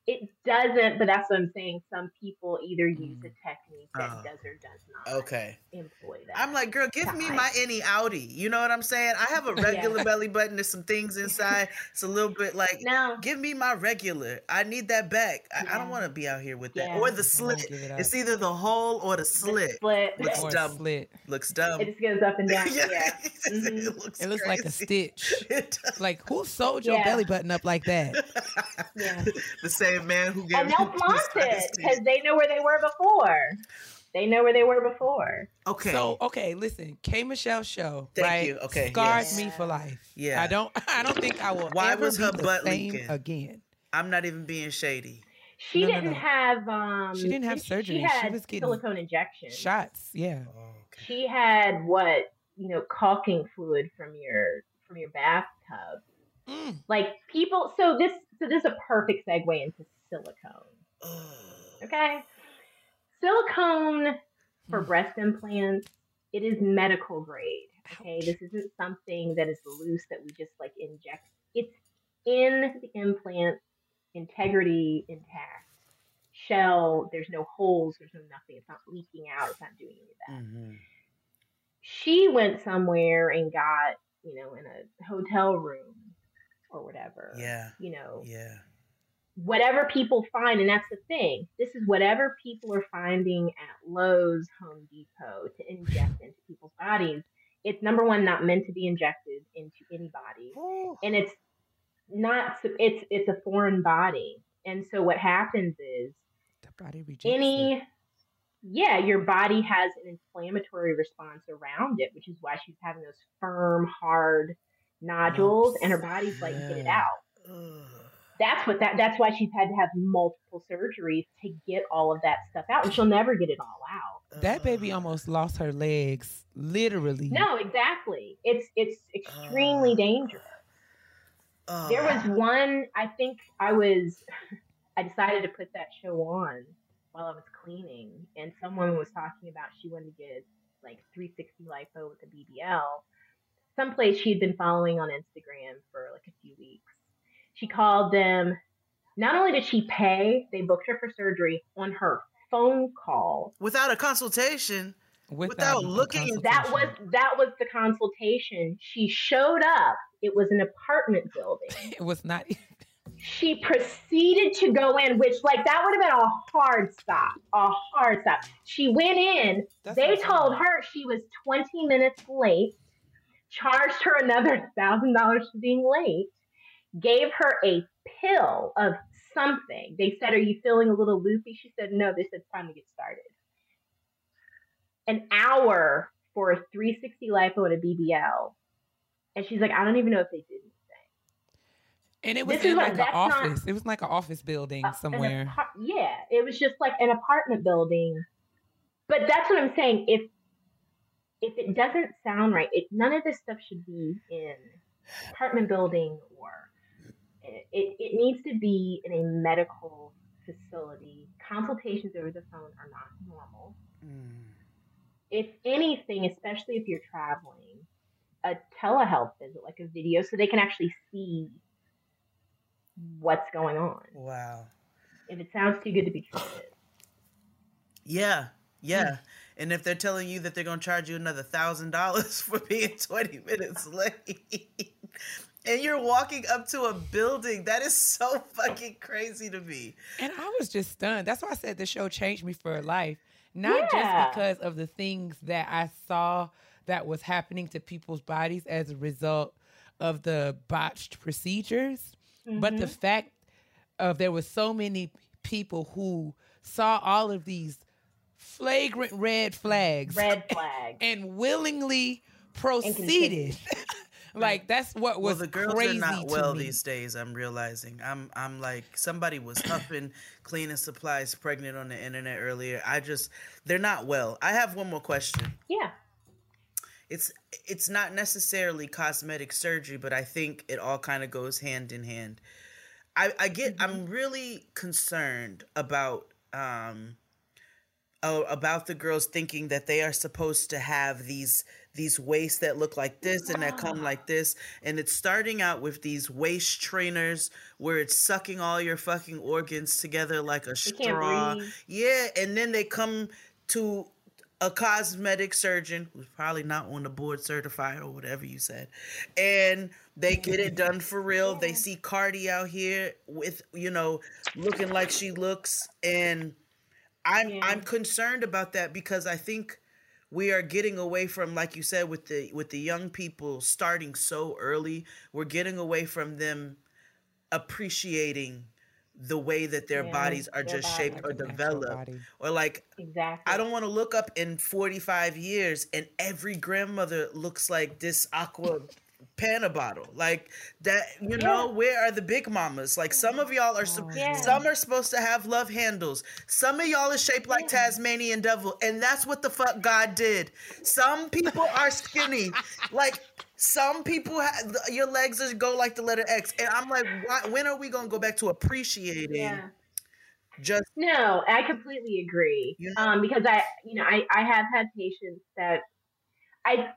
It doesn't, but that's what I'm saying. Some people either use a technique that Oh. does or does not Okay. employ that. I'm like, girl, give me Time. my any Audi. You know what I'm saying? I have a regular belly button. There's some things inside. It's a little bit like, no, give me my regular. I need that back. I, I don't want to be out here with that. Yeah. Or the slit. it. It's either the hole or the the slit. split. Looks Or dumb. slit. Looks dumb. It just goes up and down. yeah. it Mhm. looks, It looks like a stitch. Like who sewed your Yeah. belly button up like that? yeah. the same man who gave And they'll me flaunt it because they know where they were before. They know where they were before. Okay. So okay, listen, K Michelle show, Thank right? you. Okay, scarred yes. me for life. Yeah. I don't. I don't think I will. Why ever was be her the butt leaking? again? I'm not even being shady. She No, no, didn't no. have um She didn't have she- surgery. She She had was getting silicone injections. Shots, yeah. Oh, okay. She had what, you know, caulking fluid from your from your bathtub. Mm. Like people so this so this is a perfect segue into silicone. Ugh. Okay. Silicone for Hmm. breast implants, it is medical grade. Okay, this isn't something that is loose that we just like inject. It's in the implant, integrity intact. Shell, there's no holes, there's no nothing. It's not leaking out. It's not doing any of that. Mm-hmm. She went somewhere and got, you know, in a hotel room or whatever. Yeah. You know, Yeah. Whatever people find, and that's the thing. This is whatever people are finding at Lowe's, Home Depot to inject into people's bodies. It's number one, not meant to be injected into any body, and it's not. It's it's a foreign body, and so what happens is The body rejects it. any yeah your body has an inflammatory response around it which is why she's having those firm hard nodules and her body's like get it out Ugh. That's what that that's why she's had to have multiple surgeries to get all of that stuff out and she'll never get it all out. That baby almost lost her legs, literally. no exactly. It's it's extremely Uh, dangerous. Ugh. there was one i think i was i decided to put that show on while i was cleaning and someone was talking about she wanted to get like 360 lipo with a bbl someplace she'd been following on instagram for like a few weeks she called them not only did she pay they booked her for surgery on her phone call without a consultation. Without a looking- that was that was the consultation she showed up it was an apartment building It was not. she proceeded to go in, which like that would have been a hard stop, a hard stop. She went in. That's they told her she was 20 minutes late, charged her another thousand dollars for being late, gave her a pill of something. They said, "Are you feeling a little loopy?" She said, "No." They said, "It's time to get started." An hour for a 360 lipo and a BBL, and she's like, "I don't even know if they did anything." And it was This is in like an that's not- office. It was like an office building an somewhere. apar- yeah, it was just like an apartment building. But that's what I'm saying. If if it doesn't sound right, it, none of this stuff should be in apartment building or it, it, needs to be in a medical facility. Consultations over the phone are not normal. Mm. If anything, especially if you're traveling, a telehealth visit, like a video, so they can actually see what's going on. Wow. If it sounds too good to be true. Yeah. Yeah. And if they're telling you that they're gonna charge you another thousand dollars for being 20 minutes late and you're walking up to a building, that is so fucking crazy to me. And I was just stunned. That's why I said the show changed me for life. Not Yeah. just because of the things that I saw that was happening to people's bodies as a result of the botched procedures, but the mm-hmm. fact of there were so many people who saw all of these flagrant red flags red flag. and willingly proceeded. like that's what was Well, was the girls crazy are not well me. these days. I'm realizing. I'm I'm like somebody was huffing cleaning supplies pregnant on the internet earlier. I just they're not well. I have one more question. yeah. It's it's not necessarily cosmetic surgery, but I think it all kind of goes hand in hand. I I get I'm really concerned about um oh, about the girls thinking that they are supposed to have these these waists that look like this and that come like this and it's starting out with these waist trainers where it's sucking all your fucking organs together like a straw. yeah and then they come to a cosmetic surgeon who's probably not on the board certified or whatever you said and they get it done for real. They see cardi out here with you know looking like she looks and i'm Yeah. i'm concerned about that because i think we are getting away from like you said with the with the young people starting so early we're getting away from them appreciating the way that their Yeah, bodies are their just shaped or body. A natural developed or like Exactly. I don't want to look up in 45 years and every grandmother looks like this Acqua panna bottle. Like that, you know, where are the big mamas? Like some of y'all are Yeah. some are supposed to have love handles. Some of y'all is shaped like Tasmanian devil and that's what the fuck God did. Some people are skinny. like some people have your legs just go like the letter X and I'm like why, when are we going to go back to appreciating Yeah. just No, I completely agree. You know- Um, because I, you know, I, I have had patients that I,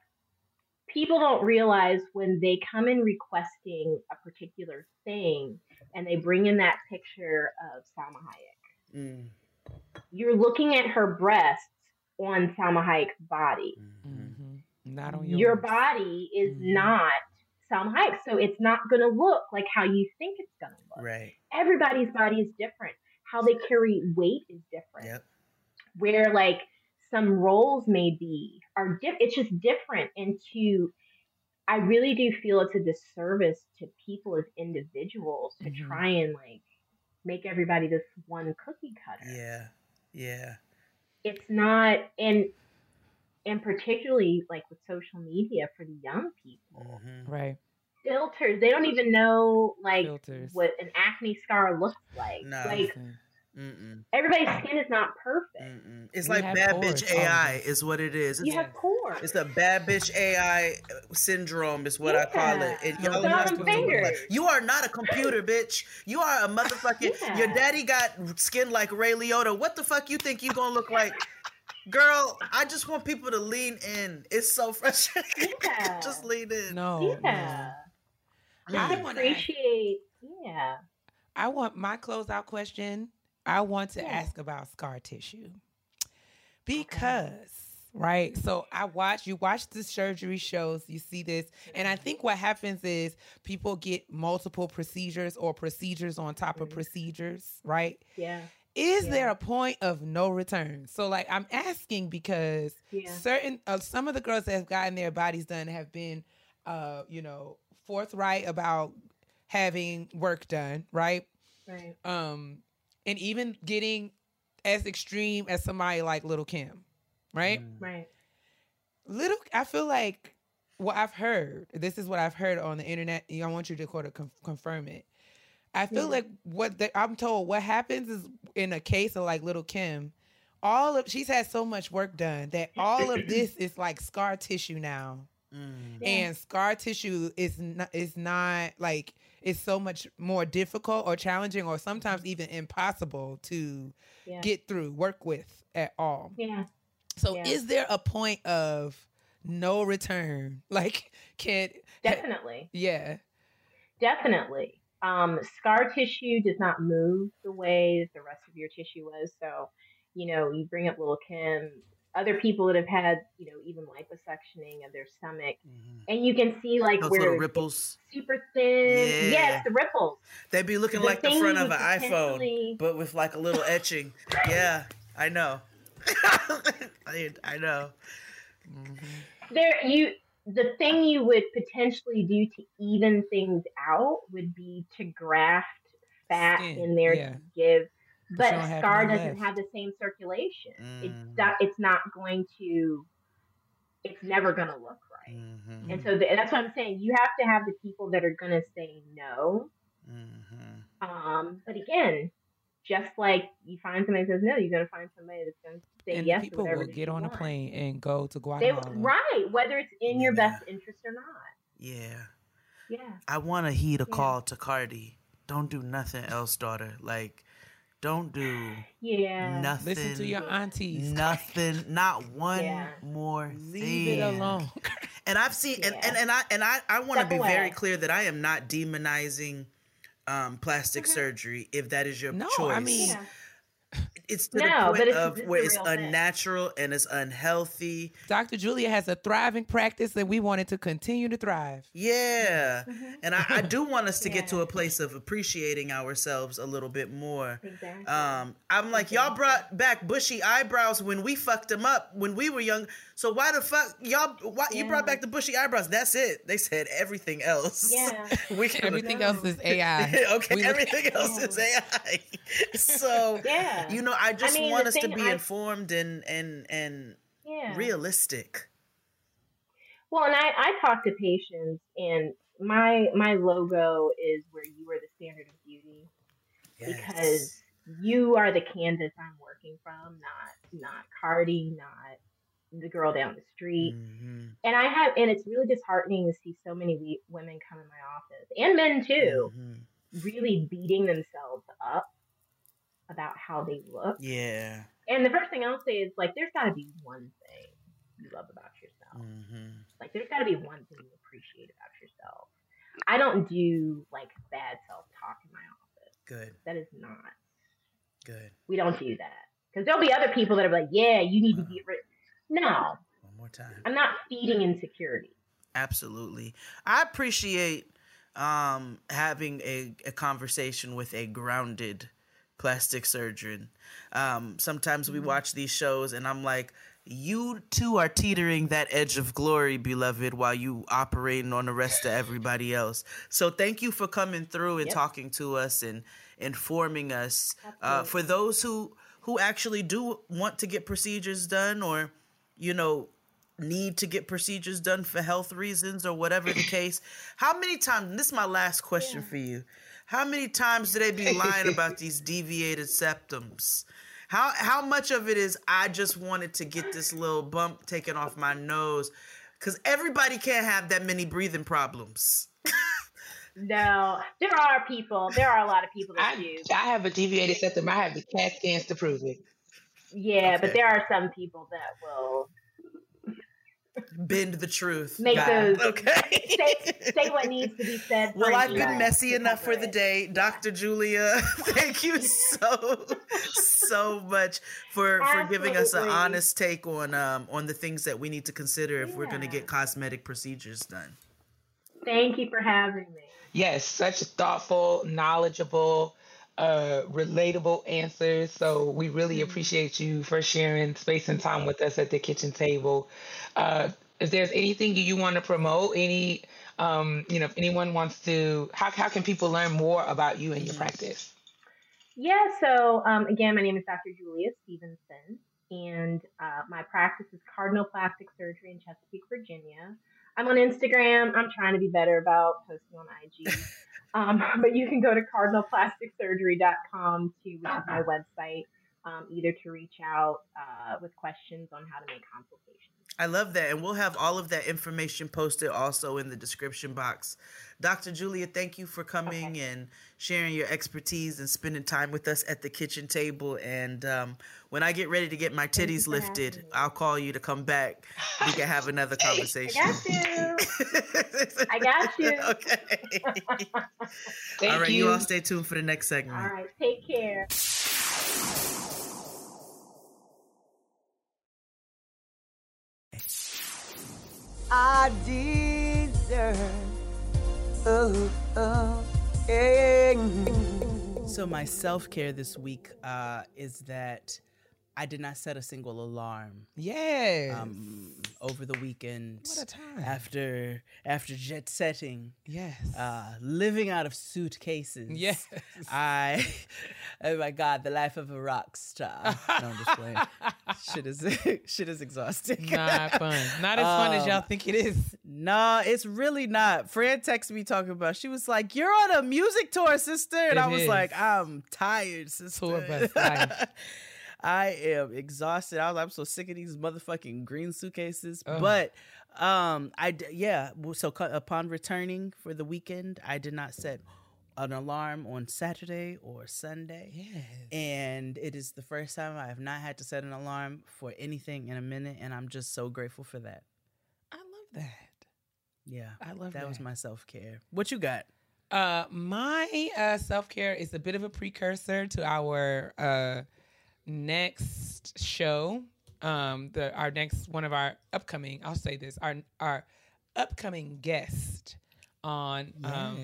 people don't realize when they come in requesting a particular thing and they bring in that picture of Salma Hayek, Mm, you're looking at her breasts on Salma Hayek's body. mhm. Mhm. Not on yours. Your body is Mhm. not Salma Hayek, so it's not going to look like how you think it's going to look. Right. Everybody's body is different. How they carry weight is different. Yep. Where like some roles may be are diff- it's just different and to I really do feel it's a disservice to people as individuals to Mhm. try and like make everybody this one cookie cutter. Yeah. Yeah. It's not and and particularly like with social media for the young people. Mhm. Right. Filters, they don't even know like Filters. what an acne scar looks like. No. Like Listen, Mm-mm. everybody's skin is not perfect. Mm-mm. It's We like bad pores, bitch AI us. Um, is what it is. It's, You have pores. it's the bad bitch AI syndrome is what I call it. And y'all thumb not and supposed to like- You are not a computer, bitch. You are a motherfucking. Yeah. Your daddy got skin like Ray Liotta. What the fuck you think you gonna look like? Girl, I just want people to lean in. It's so frustrating. Yeah. just lean in. no. yeah. no. Just I want to appreciate. Yeah. I want my closeout question. I want to ask about scar tissue because right. So I watch you watch the surgery shows. You see this, and I think what happens is people get multiple procedures or procedures on top of Mhm. procedures. Right? Yeah. Is Yeah. there a point of no return? So like I'm asking because Yeah. certain uh, some of the girls that have gotten their bodies done have been uh you know forthright about having work done right Right. um and even getting as extreme as somebody like Lil' Kim right Mm. Right. little i feel like what i've heard this is what i've heard on the internet i want you to quote it, con- confirm it i feel Yeah. like what the, i'm told what happens is in a case of like Lil' Kim all of she's had so much work done that all of this is like scar tissue now Mm. Yeah. and scar tissue is not is not like it's so much more difficult or challenging or sometimes even impossible to Yeah. get through work with at all yeah. so Yeah. is there a point of no return like can Definitely. yeah Definitely. Um, scar tissue does not move the way that the rest of your tissue was. So, you know, you bring up Lil' Kim, other people that have had, you know, even liposuctioning of their stomach, Mhm. and you can see like Those where little ripples. super thin. Yeah. Yes, the ripples. They'd be looking The like the front of an iPhone, but with like a little etching. Yeah, I know. I, I know. There, you. The thing you would potentially do to even things out would be to graft fat Skin, in there yeah. to give. But But you don't have scar doesn't left. have the same circulation. It's Mm. not. It's not going to. It's never going to look right. Mhm, And so th- that's what I'm saying. You have to have the people that are going to say no. mhm. Um, but again, just like you find somebody that says no, you're going to find somebody that's going to say and yes. people will get you on a plane and go to They, guatemala right, whether it's in your Yeah. best interest or not. Yeah. Yeah. I want to heed a Yeah. call to Cardi. Don't do nothing else, daughter. Like, don't do Yeah. nothing. listen to your aunties Nothing. Not one Yeah. more leave thing. it alone And I've seen, and, Yeah. and, and I and I, I want to Step be very clear that I am not demonizing um, plastic Mhm. surgery if that is your No, choice. I mean, Yeah. It's to No, the point it's- of it's where it's real thing. unnatural and it's unhealthy. dr julia has a thriving practice that we wanted to continue to thrive Yeah. Mhm. And I, I do want us to get to a place of appreciating ourselves a little bit more. Exactly. Um, I'm like, y'all brought back bushy eyebrows when we fucked them up when we were young. So why the fuck y'all? Why you brought back the bushy eyebrows? That's it. They said everything else. Yeah. we can everything No. else is ai okay, We look- everything else is AI. so Yeah. you know, I just mean, want us to be I- informed and and and yeah. realistic. Well, and I, I talk to patients, and my my logo is where you are the standard of beauty because you are the Kansas I'm working from, not not Cardi, not the girl down the street. Mhm. And I have, and it's really disheartening to see so many we, women come in my office and men too, Mhm. really beating themselves up about how they look. Yeah. And the first thing I'll say is like, there's got to be one thing you love about yourself. Mhm. Like there's got to be one thing you appreciate about yourself. I don't do like bad self talk in my office. Good, That is not. good. We don't do that because there'll be other people that are like, yeah, you need to get rid. No, One more time. I'm not feeding insecurity. Absolutely. I appreciate um, having a, a conversation with a grounded plastic surgeon. Um, sometimes we watch these shows and I'm like, you too are teetering that edge of glory, beloved, while you operating on the rest of everybody else. So thank you for coming through and Yep. talking to us and informing us. Uh, for those who who actually do want to get procedures done or you know need to get procedures done for health reasons or whatever the case how many times this is my last question for you how many times do they be lying about these deviated septums how how much of it is i just wanted to get this little bump taken off my nose because everybody can't have that many breathing problems No, there are people. There are a lot of people that I, do. I have a deviated septum. I have the CAT scans to prove it. Yeah, but there are some people that will bend the truth Make God. those- okay say, say what needs to be said. Well, I've been messy enough for cover the day. Dr. Julia, thank you so so much for for giving us an honest take on um on the things that we need to consider if we're going to get cosmetic procedures done. Thank you for having me. Yes, such thoughtful, knowledgeable, uh, relatable answers. So we really appreciate you for sharing space and time with us at the kitchen table. Uh, if there's anything you want to promote, any, um, you know, if anyone wants to, how, how can people learn more about you and your practice? Yeah, so um, again, my name is Dr. Julia Stevenson, and uh, my practice is Cardinal Plastic Surgery in Chesapeake, Virginia. I'm on Instagram. I'm trying to be better about posting on IG. Um, but you can go to cardinalplasticsurgery.com to which is my website, um, either to reach out uh, with questions on how to make consultations. I love that. And we'll have all of that information posted also in the description box. Dr. Julia, thank you for coming and sharing your expertise and spending time with us at the kitchen table. And um, when I get ready to get my titties lifted. I'll call you to come back. We can have another conversation. I got you. I got you. okay. Thank all right, you. you all stay tuned for the next segment. All right, take care. I deserve. Oh, oh, yeah. So my self care this week uh, is that I did not set a single alarm Yes. um, over the weekend. What a time. After after jet setting, yes. uh, living out of suitcases. yes. I, oh my God, the life of a rock star. No, I'm just playing. shit is shit is exhausting. Not fun. Not as fun as Um, y'all think it is. No, it's really not. Fran texted me talking about. She was like, "You're on a music tour, sister," and It I was is. like, "I'm tired, sister." Tour bus life. I am exhausted. I was, I'm so sick of these motherfucking green suitcases. Ugh. But um, I d- yeah. So upon returning for the weekend, I did not set an alarm on Saturday or Sunday. Yes. And it is the first time I have not had to set an alarm for anything in a minute, and I'm just so grateful for that. I love that. Yeah, I love that That was my self care. What you got? Uh, my uh, self care is a bit of a precursor to our uh, next show. Um, the our next one of our upcoming. I'll say this. Our our upcoming guest on um,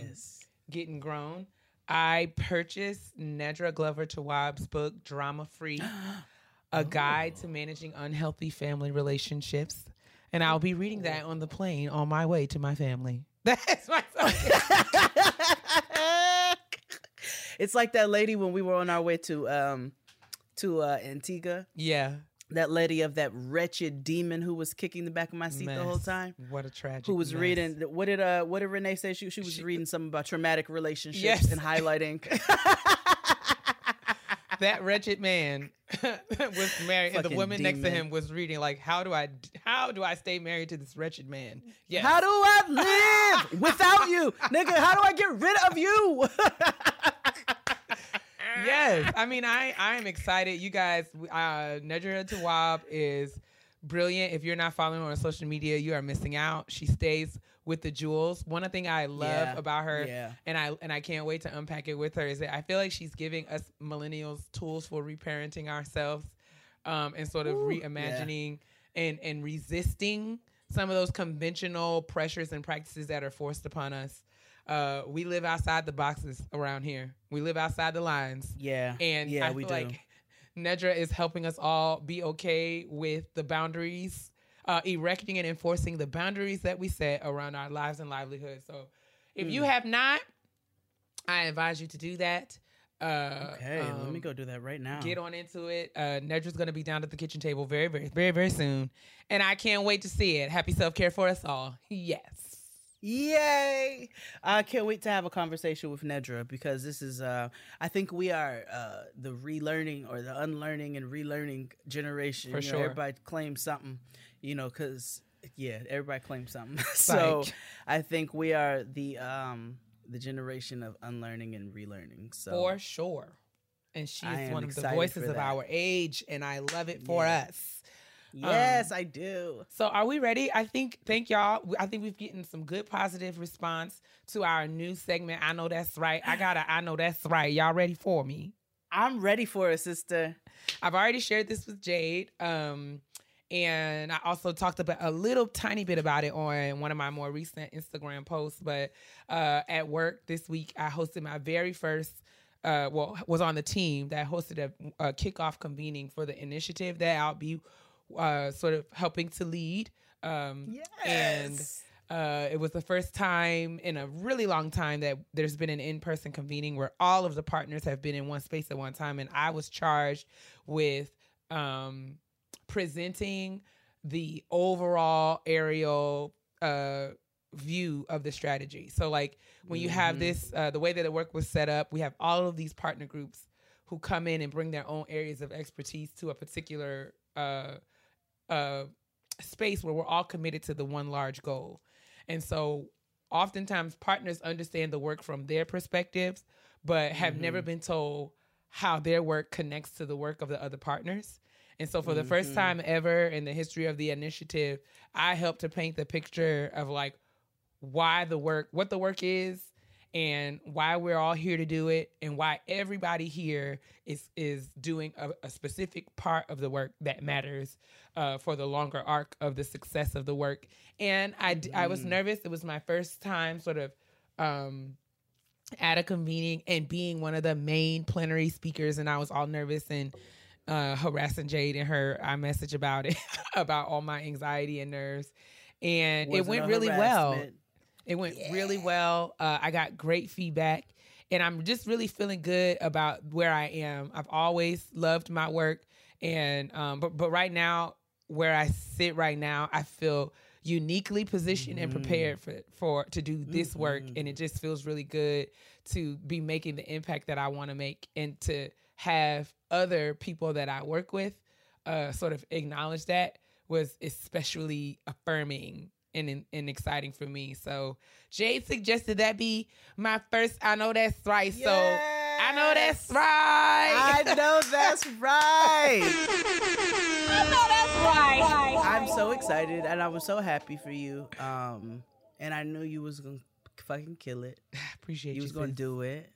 Getting Grown. I purchased Nedra Glover Tawwab's book, Drama Free, a guide to managing unhealthy family relationships. And I'll be reading that on the plane on my way to my family. That's my it's like that lady when we were on our way to um to uh Antigua. yeah. That lady of that wretched demon who was kicking the back of my seat the whole time. What a tragic. Who was mess. reading? What did uh? What did Renee say? She she was She- reading something about traumatic relationships Yes. and highlighting. that wretched man was married, and the woman next to him was reading like, "How do I, how do I stay married to this wretched man?" Yes. How do I live without you, nigga? How do I get rid of you? yes. I mean, I I am excited. You guys, uh, Nedra Tawwab is brilliant. If you're not following her on social media, you are missing out. She stays with the jewels. One thing I love Yeah. about her, Yeah. and I and I can't wait to unpack it with her, is that I feel like she's giving us millennials tools for reparenting ourselves, um, and sort of reimagining and and resisting some of those conventional pressures and practices that are forced upon us. Uh, we live outside the boxes around here. We live outside the lines. Yeah. And yeah, I we feel do. like Nedra is helping us all be okay with the boundaries, uh, erecting and enforcing the boundaries that we set around our lives and livelihoods. So if Hmm. you have not, I advise you to do that. Uh, okay, let me um, go do that right now. Get on into it. Uh, Nedra's going to be down at the kitchen table very, very, very, very soon. And I can't wait to see it. Happy self care for us all. Yes. Yay! I can't wait to have a conversation with Nedra because this is, uh, I think we are uh, the relearning or the unlearning and relearning generation. For You know, sure. everybody claims something, you know, because, yeah, everybody claims something. so I think we are the um, the generation of unlearning and relearning. So For sure. And she is one of the voices of our age, and I love it for Yeah. us. Yes, I do. So are we ready? I think thank y'all. I think we've gotten some good positive response to our new segment. I know that's right. I got to I know that's right. Y'all ready for me? I'm ready for it, sister. I've already shared this with Jade. Um and I also talked about a little tiny bit about it on one of my more recent Instagram posts. But uh, at work this week, I hosted my very first, uh, well, was on the team that hosted a, a kickoff convening for the initiative that I'll be uh, sort of helping to lead. Um, And uh, it was the first time in a really long time that there's been an in-person convening where all of the partners have been in one space at one time, and I was charged with um, presenting the overall aerial uh, view of the strategy. So, like when you have this, uh, the way that the work was set up, we have all of these partner groups who come in and bring their own areas of expertise to a particular uh, space where we're all committed to the one large goal. And so oftentimes partners understand the work from their perspectives, but have never been told how their work connects to the work of the other partners. And so for the first time ever in the history of the initiative, I helped to paint the picture of like why the work, what the work is, and why we're all here to do it, and why everybody here is is doing a, a specific part of the work that matters uh, for the longer arc of the success of the work. And I I was nervous. It was my first time sort of. Um, at a convening and being one of the main plenary speakers, and I was all nervous and uh, harassing Jade and her i iMessage about it, about all my anxiety and nerves, and it Wasn't went really well. It went really well. Uh, I got great feedback, and I'm just really feeling good about where I am. I've always loved my work, and um, but but right now, where I sit right now, I feel uniquely positioned and prepared for for to do this work, and it just feels really good to be making the impact that I want to make, and to have other people that I work with uh, sort of acknowledge that was especially affirming and, and, exciting for me. So Jade suggested that be my first. I know that's right. So I know that's thrice. I know that's right. I know that's right. I'm so excited and I was so happy for you. Um, and I knew you was gonna fucking kill it. I appreciate You you. was gonna do it,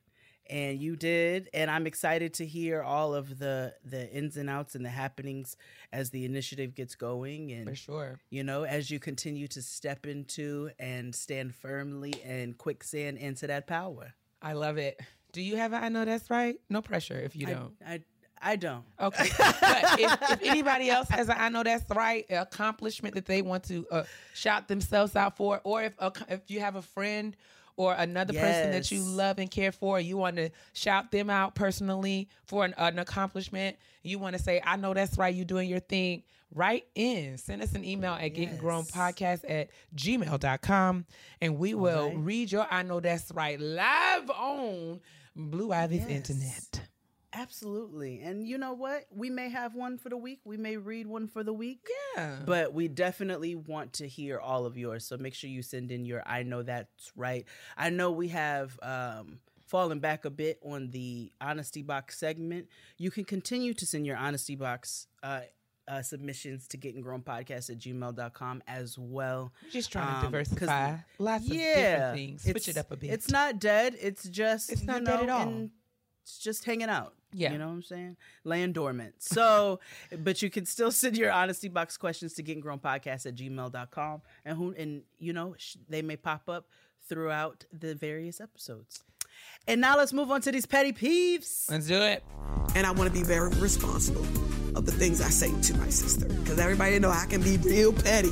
and you did. And I'm excited to hear all of the the ins and outs and the happenings as the initiative gets going. and for sure. you know, as you continue to step into and stand firmly and quicksand into that power. I love it. Do you have a I know that's right? No pressure if you don't. I, I don't. Okay. but if, if anybody else has a I know that's right accomplishment that they want to uh, shout themselves out for, or if a, if you have a friend or another person that you love and care for, you want to shout them out personally for an, an accomplishment, you want to say, I know that's right, you're doing your thing, write in. Send us an email at getting grown podcast at gmail.com and we will right. read your I know that's right live on Blue Ivy's Yes. internet. Absolutely. And you know what? We may have one for the week. We may read one for the week. Yeah. But we definitely want to hear all of yours. So make sure you send in your I know that's right. I know we have um fallen back a bit on the honesty box segment. You can continue to send your honesty box uh uh, submissions to getting grown podcast at gmail.com as well. We're just trying Um, to diversify. Lots of yeah, different things. Switch it up a bit. It's not dead. It's just It's not dead at all. and It's just hanging out. Yeah. You know what I'm saying? Land dormant. So, but you can still send your honesty box questions to gettinggrownpodcast at gmail.com. And who, and you know, sh- they may pop up throughout the various episodes. And now let's move on to these petty peeves. Let's do it. and I want to be very responsible of the things I say to my sister. Because everybody know I can be real petty.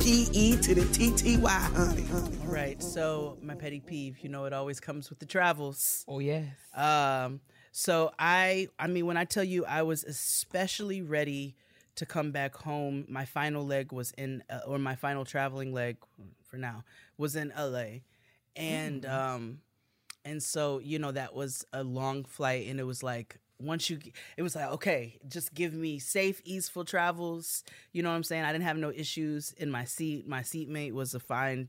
P E to the T T Y, honey, honey. Right. So my petty peeve, you know, it always comes with the travels. Oh yes. Um, so I, I mean, when I tell you, I was especially ready to come back home. My final leg was in, uh, or my final traveling leg for now was in LA, and um, and so you know that was a long flight, and it was like once you, it was like okay, just give me safe, easeful travels. You know what I'm saying? I didn't have no issues in my seat. My seatmate was a fine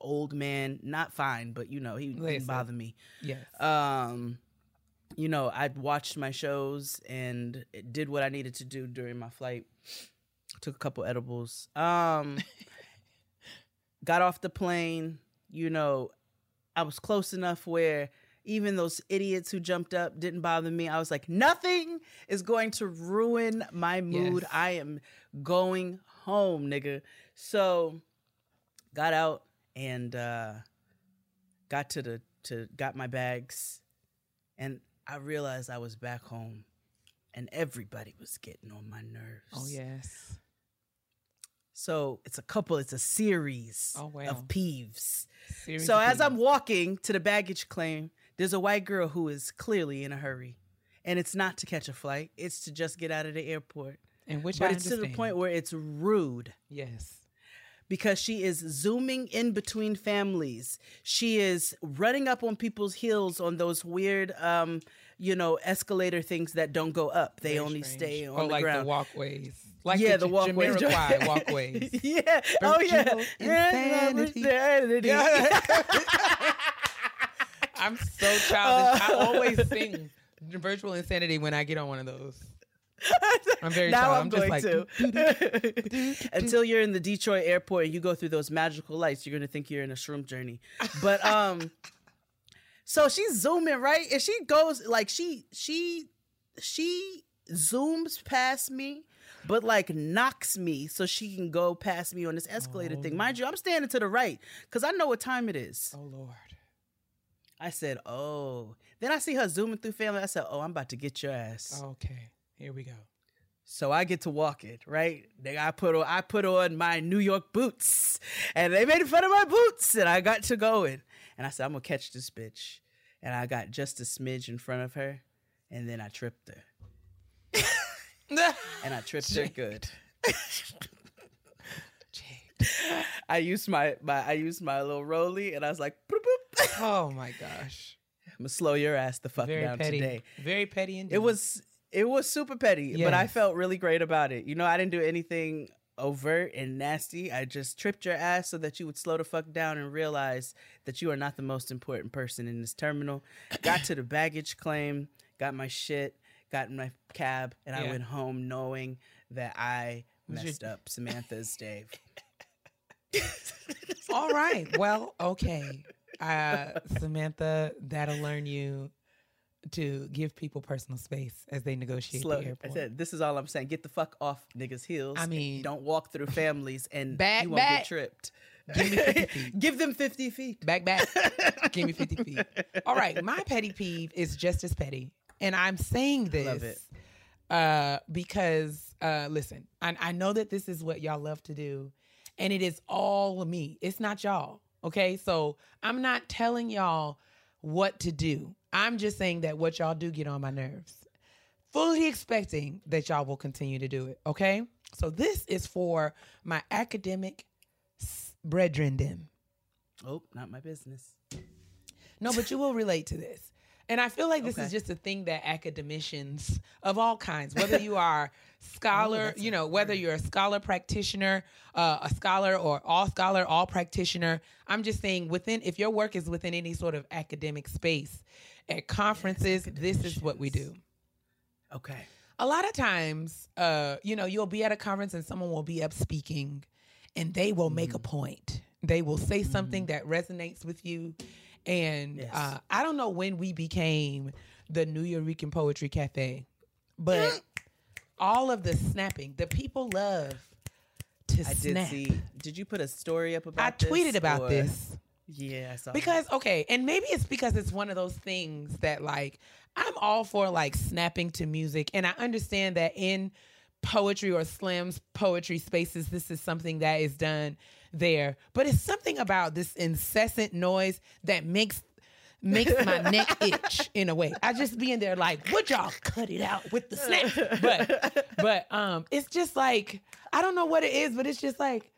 old man, not fine, but you know he Listen. didn't bother me Yes. um you know i'd watched my shows and did what i needed to do during my flight. Took a couple edibles. Um got off the plane you know i was close enough where even those idiots who jumped up didn't bother me. I was like nothing is going to ruin my mood. Yes. i am going home nigga. So got out and uh got to the to got my bags and I realized I was back home and everybody was getting on my nerves. Oh yes. So it's a couple, it's a series Oh, wow. of peeves. Series So of as I'm walking to the baggage claim, there's a white girl who is clearly in a hurry. And it's not to catch a flight, it's to just get out of the airport. and which but I it's to the point where it's rude. yes. Because she is zooming in between families. She is running up on people's heels on those weird, um, you know, escalator things that don't go up. They Very only strange. stay on or the like ground. the walkways. Like yeah, the, the walkways. Jamiroquai walkways. yeah. Oh yeah. Insanity. Insanity. I'm so childish. I always sing virtual insanity when I get on one of those. I'm very now. I'm, I'm, just going like to. Until you're in the Detroit airport and you go through those magical lights, you're gonna think you're in a shroom journey. But um, so she's zooming right, and she goes like she she she zooms past me, but like knocks me so she can go past me on this escalator thing. Mind you, I'm standing to the right because I know what time it is. Oh Lord. I said, oh. Then I see her zooming through family. I said, oh, I'm about to get your ass. Okay. Here we go. So I get to walk it, right? Then I put on I put on my New York boots, and they made fun of my boots, and I got to going. And I said, I'm gonna catch this bitch, and I got just a smidge in front of her, and then I tripped her, and I tripped her good. I used my, my I used my little rolly, and I was like, boop, boop. Oh my gosh. I'm gonna slow your ass the fuck Very down petty. today. Very petty indeed. It was it was super petty, but I felt really great about it. You know, I didn't do anything overt and nasty. I just tripped your ass so that you would slow the fuck down and realize that you are not the most important person in this terminal. Got to the baggage claim, got my shit, got in my cab, and I went home knowing that I messed up Samantha's day. All right. Well, okay. Uh, Samantha, that'll learn you to give people personal space as they negotiate Slow. the I said, this is all I'm saying. Get the fuck off niggas' heels. I mean- don't walk through families and Back, you won't back. get tripped. Give me 50 feet. Give them 50 feet. Back, back. Give me 50 feet. All right. My petty peeve is just as petty. And I'm saying this. Uh, because, uh, listen, I, I know that this is what y'all love to do, and it is all me. It's not y'all. Okay. So I'm not telling y'all what to do. I'm just saying that what y'all do get on my nerves. Fully expecting that y'all will continue to do it. Okay. So this is for my academic s- brethren. them. Oh, not my business. No, but you will relate to this. And I feel like this is just a thing that academicians of all kinds, whether you are scholar, that's you know, whether you're a scholar practitioner, uh, a scholar or all scholar, all practitioner, I'm just saying within if your work is within any sort of academic space, at conferences, this is what we do. Okay. a lot of times, uh, you know, you'll be at a conference and someone will be up speaking and they will make a Mm. point. They will say something that resonates with you. And Yes. uh, I don't know when we became the Nuyorican Poetry Cafe, but all of the snapping, the people love to I did snap. see. Did you put a story up about I this, tweeted about or- this. Yeah, I saw Because okay, and maybe it's because it's one of those things that like I'm all for like snapping to music, and I understand that in poetry or slams poetry spaces, this is something that is done there. But it's something about this incessant noise that makes makes my neck itch in a way. I just be in there like, would y'all cut it out with the snap? But but um, it's just like I don't know what it is, but it's just like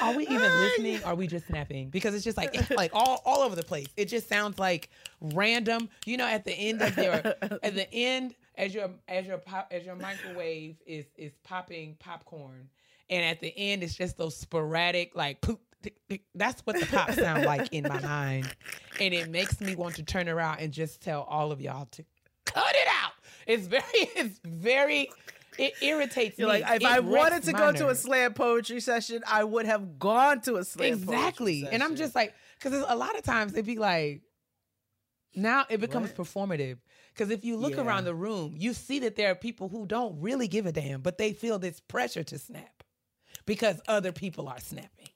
are we even listening? Or are we just snapping? Because it's just like it's like all all over the place. It just sounds like random. You know, at the end of your at the end as your as your pop as your microwave is is popping popcorn, and at the end it's just those sporadic like poop. tick, tick. That's what the pop sound like in my mind, and it makes me want to turn around and just tell all of y'all to cut it out. It's very it's very it irritates You're me. like, if It I wanted to go to a slam poetry session, I would have gone to a slam exactly and i'm just like because a lot of times it'd be like now it becomes What? performative because if you look Yeah. around the room you see that there are people who don't really give a damn but they feel this pressure to snap because other people are snapping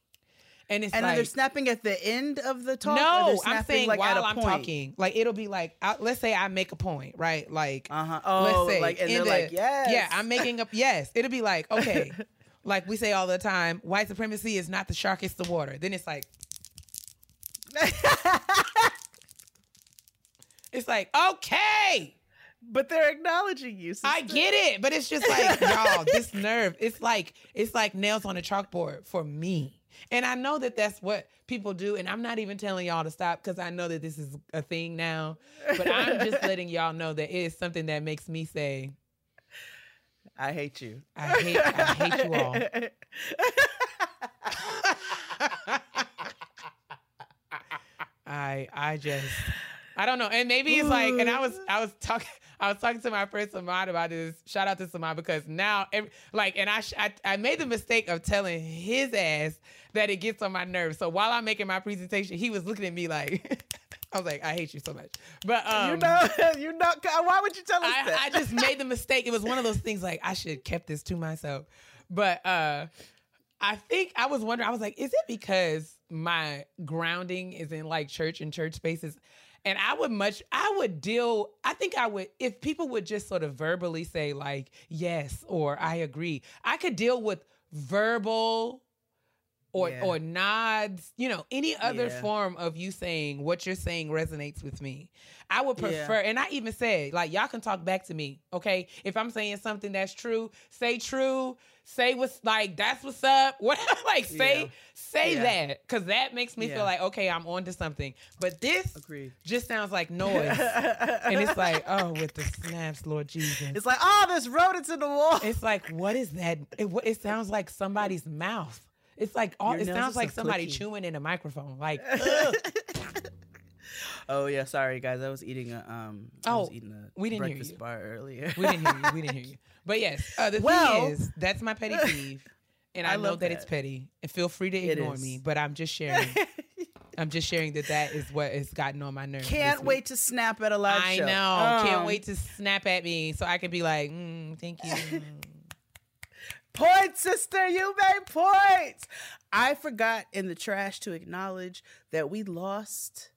and it's and like they're snapping at the end of the talk. no i'm saying like at while i'm point? talking like it'll be like I, let's say i make a point right like Uh-huh. Oh, let's say like and they're the- like, yes. yeah i'm making up yes it'll be like okay like we say all the time white supremacy is not the shark it's the water then it's like it's like okay but they're acknowledging you. I get it, but it's just like y'all, this nerve. It's like it's like nails on a chalkboard for me, and I know that that's what people do. And I'm not even telling y'all to stop because I know that this is a thing now. But I'm just letting y'all know that it is something that makes me say, I hate you. I hate, I hate you all. I I just I don't know. And maybe it's like and I was I was talking I was talking to my friend Samad about this. Shout out to Samad because now every, like and I, sh- I I made the mistake of telling his ass that it gets on my nerves. So while I'm making my presentation, he was looking at me like I was like, I hate you so much. But um you know, you know. Why would you tell us I, that? I just made the mistake. It was one of those things like I should have kept this to myself. But uh I think I was wondering, I was like, is it because my grounding is in like church and church spaces? And I would much, I would deal, I think I would, if people would just sort of verbally say, like, yes, or I agree, I could deal with verbal or Yeah. or nods, you know, any other Yeah. form of you saying what you're saying resonates with me. I would Yeah. prefer, and I even said, like, y'all can talk back to me, okay? If I'm saying something that's true, say true, say what's like that's what's up. What like say Yeah. say Yeah. that because that makes me Yeah. feel like okay, I'm on to something. But this Agreed. just sounds like noise, and it's like oh, with the snaps, Lord Jesus. It's like, ah, oh, there's rodents in the wall. It's like, what is that? It, it sounds like somebody's mouth. It's like all, Your it sounds like somebody clicky. chewing in a microphone. Like. Oh yeah, sorry guys. I was eating a um. I was Oh, eating a we didn't hear breakfast you. bar earlier. we didn't hear you. We didn't hear you. But yes, uh, the Well- thing is, that's my petty peeve, and I, I know love that, it's petty. And feel free to ignore me, but I'm just sharing. I'm just sharing that that is what has gotten on my nerves. Can't wait to snap at a live show. I show. know. Can't Um, wait to snap at me so I can be like, mm, thank you. Points, sister. You made points. I forgot in the trash to acknowledge that we lost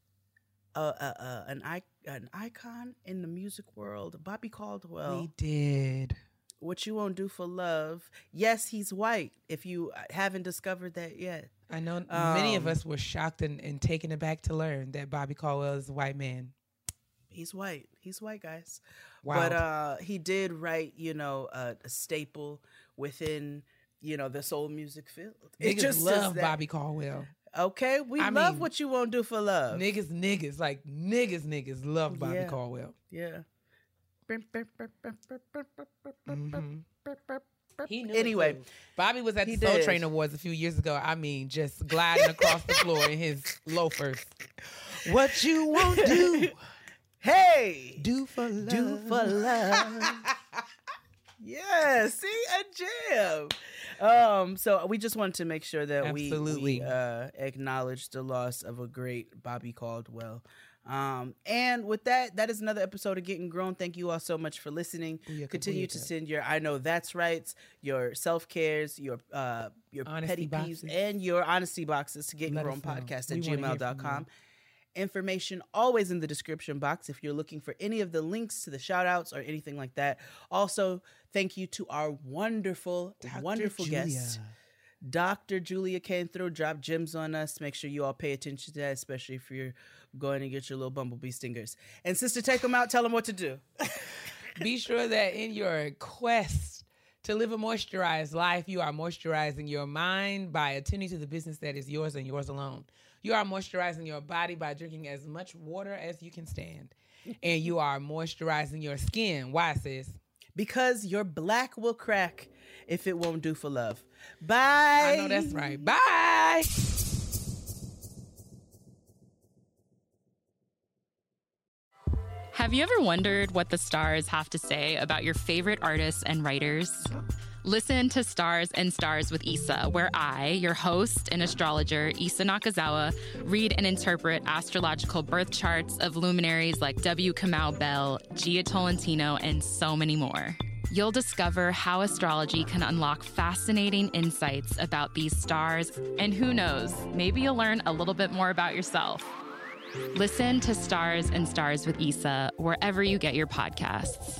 an, I, an icon in the music world, Bobby Caldwell. we did. What you won't do for love? Yes, he's white. If you haven't discovered that yet, I know many of Um, us were shocked and, and taken aback to learn that Bobby Caldwell is a white man. he's white. He's white, guys. Wow. But uh, he did write, you know, a, a staple within, you know, the soul music field. It just love Bobby Caldwell. Okay, we I love mean, what you won't do for love. Niggas, niggas, like niggas, niggas love Bobby Yeah. Caldwell. Yeah. Mhm. He Anyway, too. Bobby was at the Soul did. Train Awards a few years ago. I mean, just gliding across the floor in his loafers. What you won't do? Hey, Do for love. do for love. Yeah, see a jam. Um, so we just wanted to make sure that we, we Absolutely. uh, acknowledge the loss of a great Bobby Caldwell. Um, and with that, that is another episode of Getting Grown. Thank you all so much for listening. Booyaka, Continue to send your I know that's right, your self cares, your uh your Honesty petty peeves, and your honesty boxes to Getting Let Grown. Podcast at gmail.com information always in the description box if you're looking for any of the links to the shout outs or anything like that. Also, thank you to our wonderful, Dr. wonderful Julia. guest. Dr. Julia came through, dropped gems on us. Make sure you all pay attention to that, especially if you're going to get your little bumblebee stingers. And sister, take them out. Tell them what to do. Be sure that in your quest to live a moisturized life, you are moisturizing your mind by attending to the business that is yours and yours alone. You are moisturizing your body by drinking as much water as you can stand. And you are moisturizing your skin. Why, sis? Because your black will crack if it won't do for love. Bye. I know that's right. Bye. Have you ever wondered what the stars have to say about your favorite artists and writers? Listen to Stars and Stars with Issa, where I, your host and astrologer, Issa Nakazawa, read and interpret astrological birth charts of luminaries like W. Kamau Bell, Jia Tolentino, and so many more. You'll discover how astrology can unlock fascinating insights about these stars, and who knows, maybe you'll learn a little bit more about yourself. Listen to Stars and Stars with Issa wherever you get your podcasts.